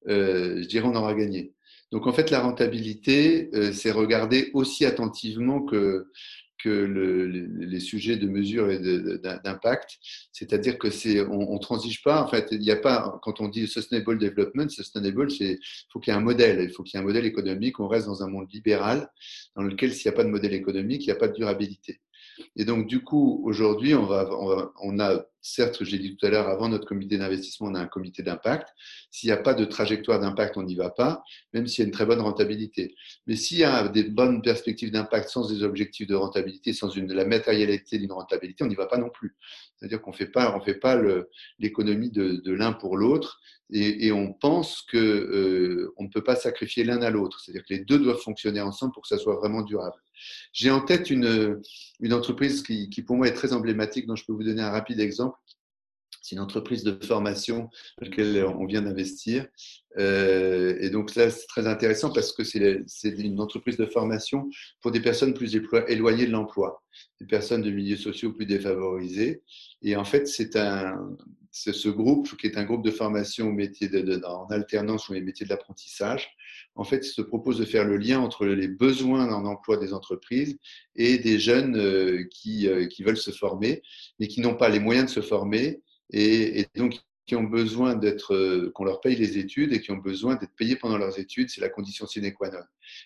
je dirais on aura gagné. Donc en fait, la rentabilité, euh, c'est regarder aussi attentivement que, que le, les sujets de mesure et d'impact. C'est-à-dire que c'est, on, on transige pas. En fait, il n'y a pas, quand on dit sustainable development, sustainable, c'est, faut qu'il y ait un modèle. Il faut qu'il y ait un modèle économique. On reste dans un monde libéral dans lequel s'il n'y a pas de modèle économique, il n'y a pas de durabilité. Et donc, du coup, aujourd'hui, on, va, on, va, on a, certes, j'ai dit tout à l'heure, avant notre comité d'investissement, on a un comité d'impact. S'il n'y a pas de trajectoire d'impact, on n'y va pas, même s'il y a une très bonne rentabilité. Mais s'il y a des bonnes perspectives d'impact sans des objectifs de rentabilité, sans la matérialité d'une rentabilité, on n'y va pas non plus. C'est-à-dire qu'on ne fait pas, l'économie de, l'un pour l'autre et, on pense qu'on euh, ne peut pas sacrifier l'un à l'autre. C'est-à-dire que les deux doivent fonctionner ensemble pour que ça soit vraiment durable. J'ai en tête une, une entreprise qui, qui, pour moi, est très emblématique, dont je peux vous donner un rapide exemple. C'est une entreprise de formation dans laquelle on vient d'investir. Euh, et donc là, c'est très intéressant parce que c'est une entreprise de formation pour des personnes plus éloignées de l'emploi, des personnes de milieux sociaux plus défavorisés. Et en fait, c'est ce groupe qui est un groupe de formation au métier de, de, en alternance sur les métiers de l'apprentissage. En fait, se propose de faire le lien entre les besoins en emploi des entreprises et des jeunes euh, qui, euh, qui veulent se former, mais qui n'ont pas les moyens de se former et, donc qui ont besoin d'être, euh, qu'on leur paye les études et qui ont besoin d'être payés pendant leurs études, c'est la condition sine qua non,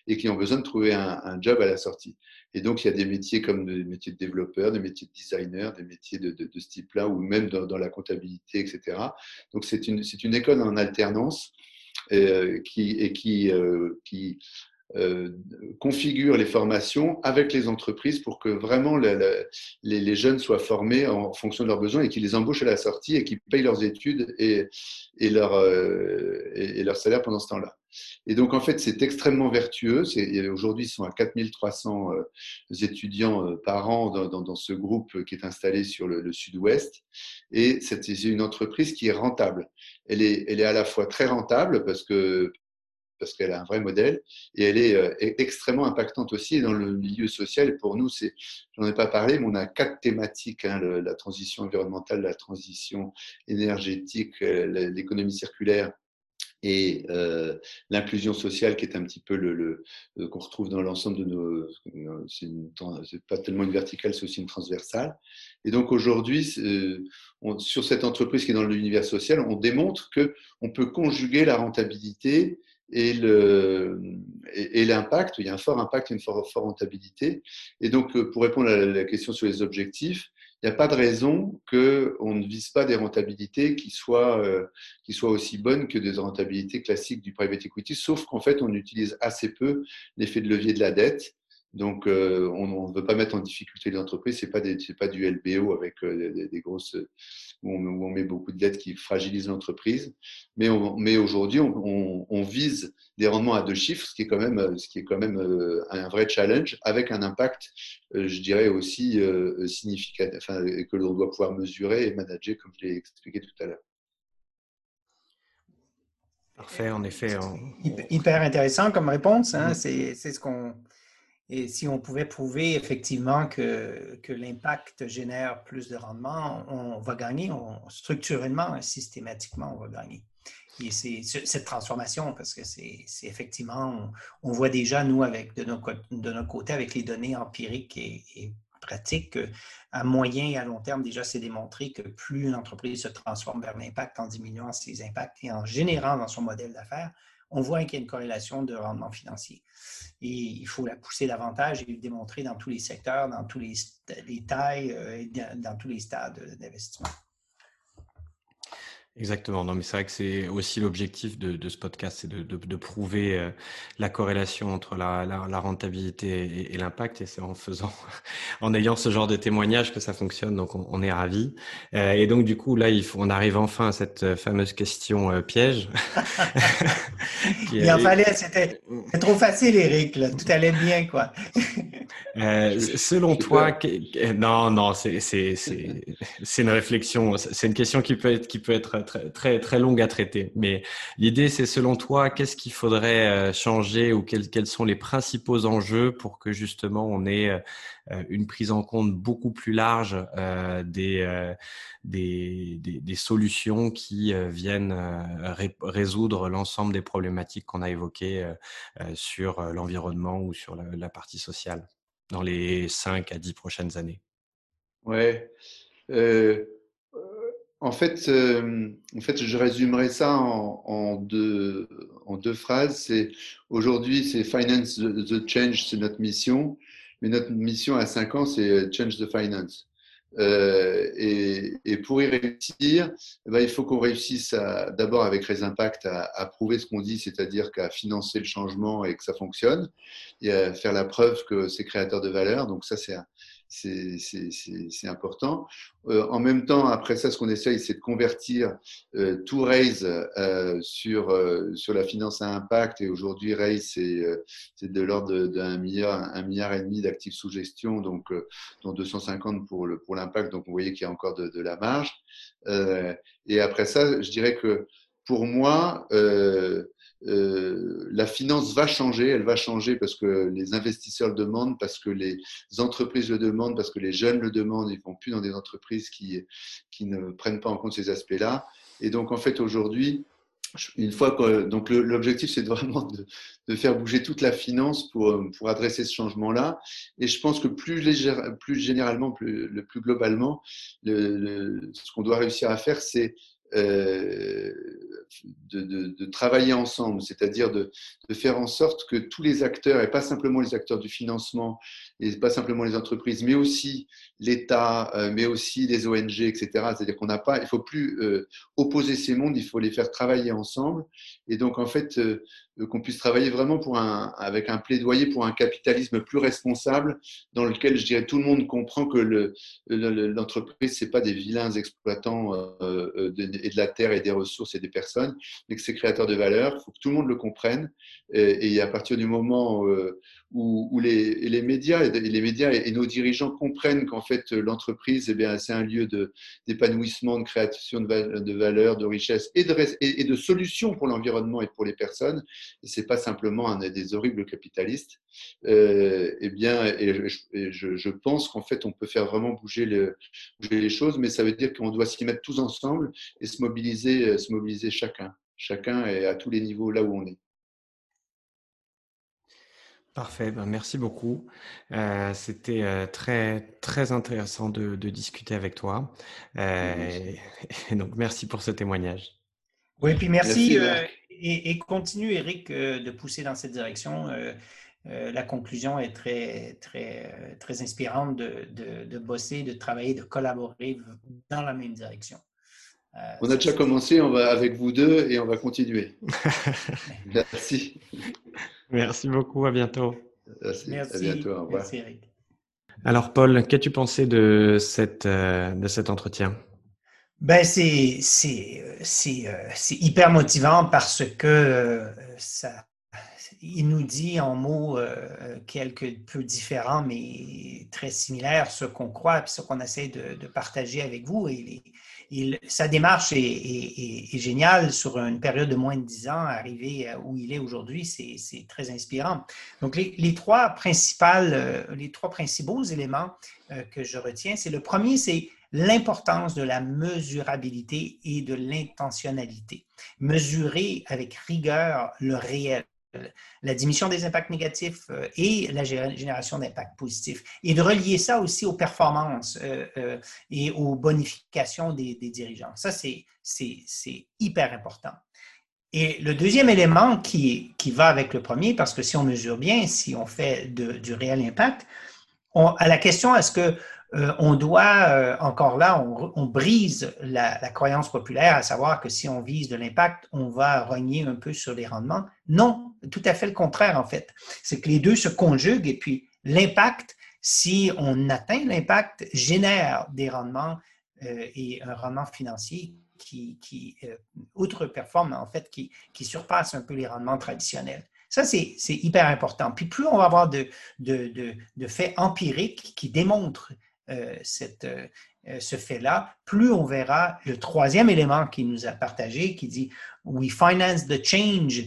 et qui ont besoin de trouver un, job à la sortie. Et donc, il y a des métiers comme des métiers de développeur, des métiers de designer, des métiers de, ce type-là, ou même dans, la comptabilité, etc. Donc, c'est une, une école en alternance euh, qui, et qui, euh, qui euh, configure les formations avec les entreprises pour que vraiment les, jeunes soient formés en fonction de leurs besoins et qu'ils les embauchent à la sortie et qu'ils payent leurs études et, euh, leur salaire pendant ce temps-là. Et donc, en fait, c'est extrêmement vertueux. Aujourd'hui, ils sont à 4300 euh, étudiants par an dans, ce groupe qui est installé sur le, sud-ouest. Et c'est une entreprise qui est rentable. Elle est à la fois très rentable parce que parce qu'elle a un vrai modèle et elle est euh, e-, extrêmement impactante aussi dans le milieu social. Pour nous, c'est, j'en ai pas parlé, mais on a quatre thématiques hein, la transition environnementale, la transition énergétique, euh, l'économie circulaire et euh, l'inclusion sociale qui est un petit peu le, qu'on retrouve dans l'ensemble de nos c'est pas tellement une verticale c'est aussi une transversale et donc aujourd'hui sur cette entreprise qui est dans l'univers social on démontre que on peut conjuguer la rentabilité et l'impact, il y a un fort impact, une forte, rentabilité. Et donc, euh, pour répondre à la question sur les objectifs, il n'y a pas de raison qu'on ne vise pas des rentabilités qui soient, euh, qui soient aussi bonnes que des rentabilités classiques du private equity, sauf qu'en fait, on utilise assez peu l'effet de levier de la dette. Donc, euh, on ne veut pas mettre en difficulté l'entreprise. Ce n'est pas, pas, du LBO avec des, grosses où on, met beaucoup de dettes qui fragilisent l'entreprise. Mais, mais aujourd'hui, on, vise des rendements à deux chiffres, ce qui est quand même, ce qui est quand même euh, un vrai challenge, avec un impact, euh, je dirais aussi euh, significatif, enfin, que l'on doit pouvoir mesurer et manager, comme je l'ai expliqué tout à l'heure. Parfait, en effet. Hyper intéressant comme réponse. Hein? Mm. C'est ce qu'on et si on pouvait prouver effectivement que, que l'impact génère plus de rendement, on va gagner, on, structurellement, systématiquement, on va gagner. Et c'est cette transformation, parce que c'est effectivement, on, voit déjà, nous, avec de, nos, de notre côté, avec les données empiriques et, et pratiques, à moyen et à long terme, déjà, c'est démontré que plus une entreprise se transforme vers l'impact en diminuant ses impacts et en générant dans son modèle d'affaires, on voit qu'il y a une corrélation de rendement financier. Et il faut la pousser davantage et le démontrer dans tous les secteurs, dans tous les, les tailles, euh, dans tous les stades d'investissement. Exactement. Non, mais c'est vrai que c'est aussi l'objectif de, ce podcast, c'est de, prouver euh, la corrélation entre la, rentabilité et, l'impact. Et c'est en faisant, en ayant ce genre de témoignage que ça fonctionne. Donc, on, est ravis. Euh, et donc, du coup, là, il faut, on arrive enfin à cette euh, fameuse question piège. il en fallait. C'était trop facile, Eric. Tout allait bien, quoi. selon toi, non, non, c'est c'est une réflexion. C'est une question qui peut être qui peut être très, très, longue à traiter. Mais l'idée, c'est selon toi, qu'est-ce qu'il faudrait euh, changer ou quels, sont les principaux enjeux pour que justement on ait euh, une prise en compte beaucoup plus large euh, des, des, solutions qui viennent résoudre l'ensemble des problématiques qu'on a évoquées sur l'environnement ou sur la, partie sociale dans les 5 à 10 prochaines années. Ouais. En fait, euh, en fait, je résumerai ça en, deux, phrases. C'est aujourd'hui, c'est finance the, change, c'est notre mission, mais notre mission à cinq ans, c'est change the finance. Euh, et, pour y réussir, eh ben, il faut qu'on réussisse d'abord avec les impacts à, à prouver ce qu'on dit, c'est-à-dire qu'à financer le changement et que ça fonctionne, et à faire la preuve que c'est créateur de valeur. Donc ça, c'est c'est important. Euh, en même temps, après ça, ce qu'on essaye, c'est de convertir euh, tout Raise euh, sur, sur la finance à impact. Et aujourd'hui, Raise, c'est de l'ordre d'un milliard, un milliard et demi d'actifs sous gestion, donc dont 250 pour l'impact. donc, vous voyez qu'il y a encore de, de la marge. et après ça, je dirais que pour moi, euh, la finance va changer, elle va changer parce que les investisseurs le demandent, parce que les entreprises le demandent, parce que les jeunes le demandent. Ils ne vont plus dans des entreprises qui, qui ne prennent pas en compte ces aspects-là. Et donc, en fait, aujourd'hui, une fois que, donc l'objectif c'est vraiment de, faire bouger toute la finance pour, pour adresser ce changement-là. Et je pense que plus, plus généralement, plus, le plus globalement, le, ce qu'on doit réussir à faire, c'est de, travailler ensemble, c'est-à-dire de, faire en sorte que tous les acteurs, et pas simplement les acteurs du financement, et pas simplement les entreprises, mais aussi l'État, euh, mais aussi les ONG, etc. C'est-à-dire qu'on n'a pas, il faut plus euh, opposer ces mondes, il faut les faire travailler ensemble. Et donc, en fait, euh, qu'on puisse travailler vraiment pour un, avec un plaidoyer pour un capitalisme plus responsable, dans lequel, je dirais, tout le monde comprend que l'entreprise, le, c'est pas des vilains exploitants et de la terre et des ressources et des personnes, mais que c'est créateur de valeur. Il faut que tout le monde le comprenne. Et, à partir du moment où, les, médias et les médias et, nos dirigeants comprennent qu'en fait l'entreprise, eh bien, c'est un lieu d'épanouissement, de, création de, valeur, de richesse et de, et, solutions pour l'environnement et pour les personnes. Et c'est pas simplement un des horribles capitalistes. Euh, eh bien, je, pense qu'en fait, on peut faire vraiment bouger, bouger les choses, mais ça veut dire qu'on doit s'y mettre tous ensemble se mobiliser, se mobiliser chacun, chacun et à tous les niveaux là où on est. Parfait, ben merci beaucoup. Euh, c'était euh, très très intéressant de, discuter avec toi. Euh, et donc merci pour ce témoignage. Oui, puis merci, et, continue Eric de pousser dans cette direction. la conclusion est très très très inspirante de, de, de, bosser, de travailler, de collaborer dans la même direction. On a déjà commencé, on va avec vous deux et on va continuer. merci. Merci beaucoup, à bientôt. Merci, à bientôt, au revoir. Merci Eric. Alors Paul, qu'as-tu pensé de, cette, euh, de cet entretien? Ben, c'est, c'est, c'est, euh, c'est hyper motivant parce que euh, ça, il nous dit en mots quelque peu différents, mais très similaires, ce qu'on croit et ce qu'on essaie de, de, partager avec vous. Et les, sa démarche est, géniale sur une période de moins de dix ans, arriver où il est aujourd'hui, c'est très inspirant. Donc, les, trois principales, euh, les trois principaux éléments euh, que je retiens, c'est le premier, c'est l'importance de la mesurabilité et de l'intentionnalité. Mesurer avec rigueur le réel la diminution des impacts négatifs euh, et la génération d'impacts positifs. Et de relier ça aussi aux performances euh, euh, et aux bonifications des, dirigeants. Ça, c'est hyper important. Et le deuxième élément qui, qui va avec le premier, parce que si on mesure bien, si on fait du réel impact, à la question est-ce que on doit, encore là, on, brise la, croyance populaire à savoir que si on vise de l'impact, on va rogner un peu sur les rendements. Non, tout à fait le contraire, en fait. C'est que les deux se conjuguent et puis l'impact, si on atteint l'impact, génère des rendements euh, et un rendement financier qui, qui euh, outreperforme, en fait, qui, surpasse un peu les rendements traditionnels. Ça, c'est hyper important. Puis plus on va avoir de, faits empiriques qui démontrent euh, cette, ce fait-là, plus on verra le troisième élément qu'il nous a partagé qui dit We finance the change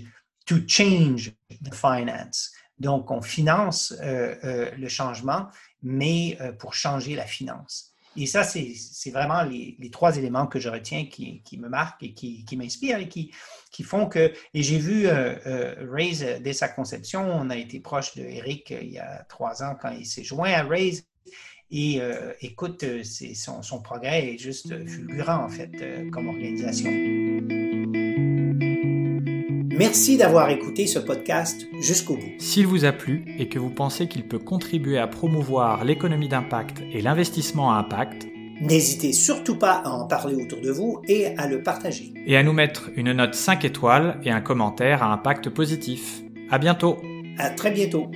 to change the finance. Donc, on finance euh, euh, le changement, mais euh, pour changer la finance. Et ça, c'est vraiment les, trois éléments que je retiens qui, me marquent et qui, m'inspirent et qui, qui, font que... Et j'ai vu Raise dès sa conception, on a été proche de Eric il y a trois ans quand il s'est joint à Raise. Et écoute, son, son, progrès est juste fulgurant, en fait, comme organisation. Merci d'avoir écouté ce podcast jusqu'au bout. S'il vous a plu et que vous pensez qu'il peut contribuer à promouvoir l'économie d'impact et l'investissement à impact, n'hésitez surtout pas à en parler autour de vous et à le partager. Et à nous mettre une note 5 étoiles et un commentaire à impact positif. À bientôt. À très bientôt.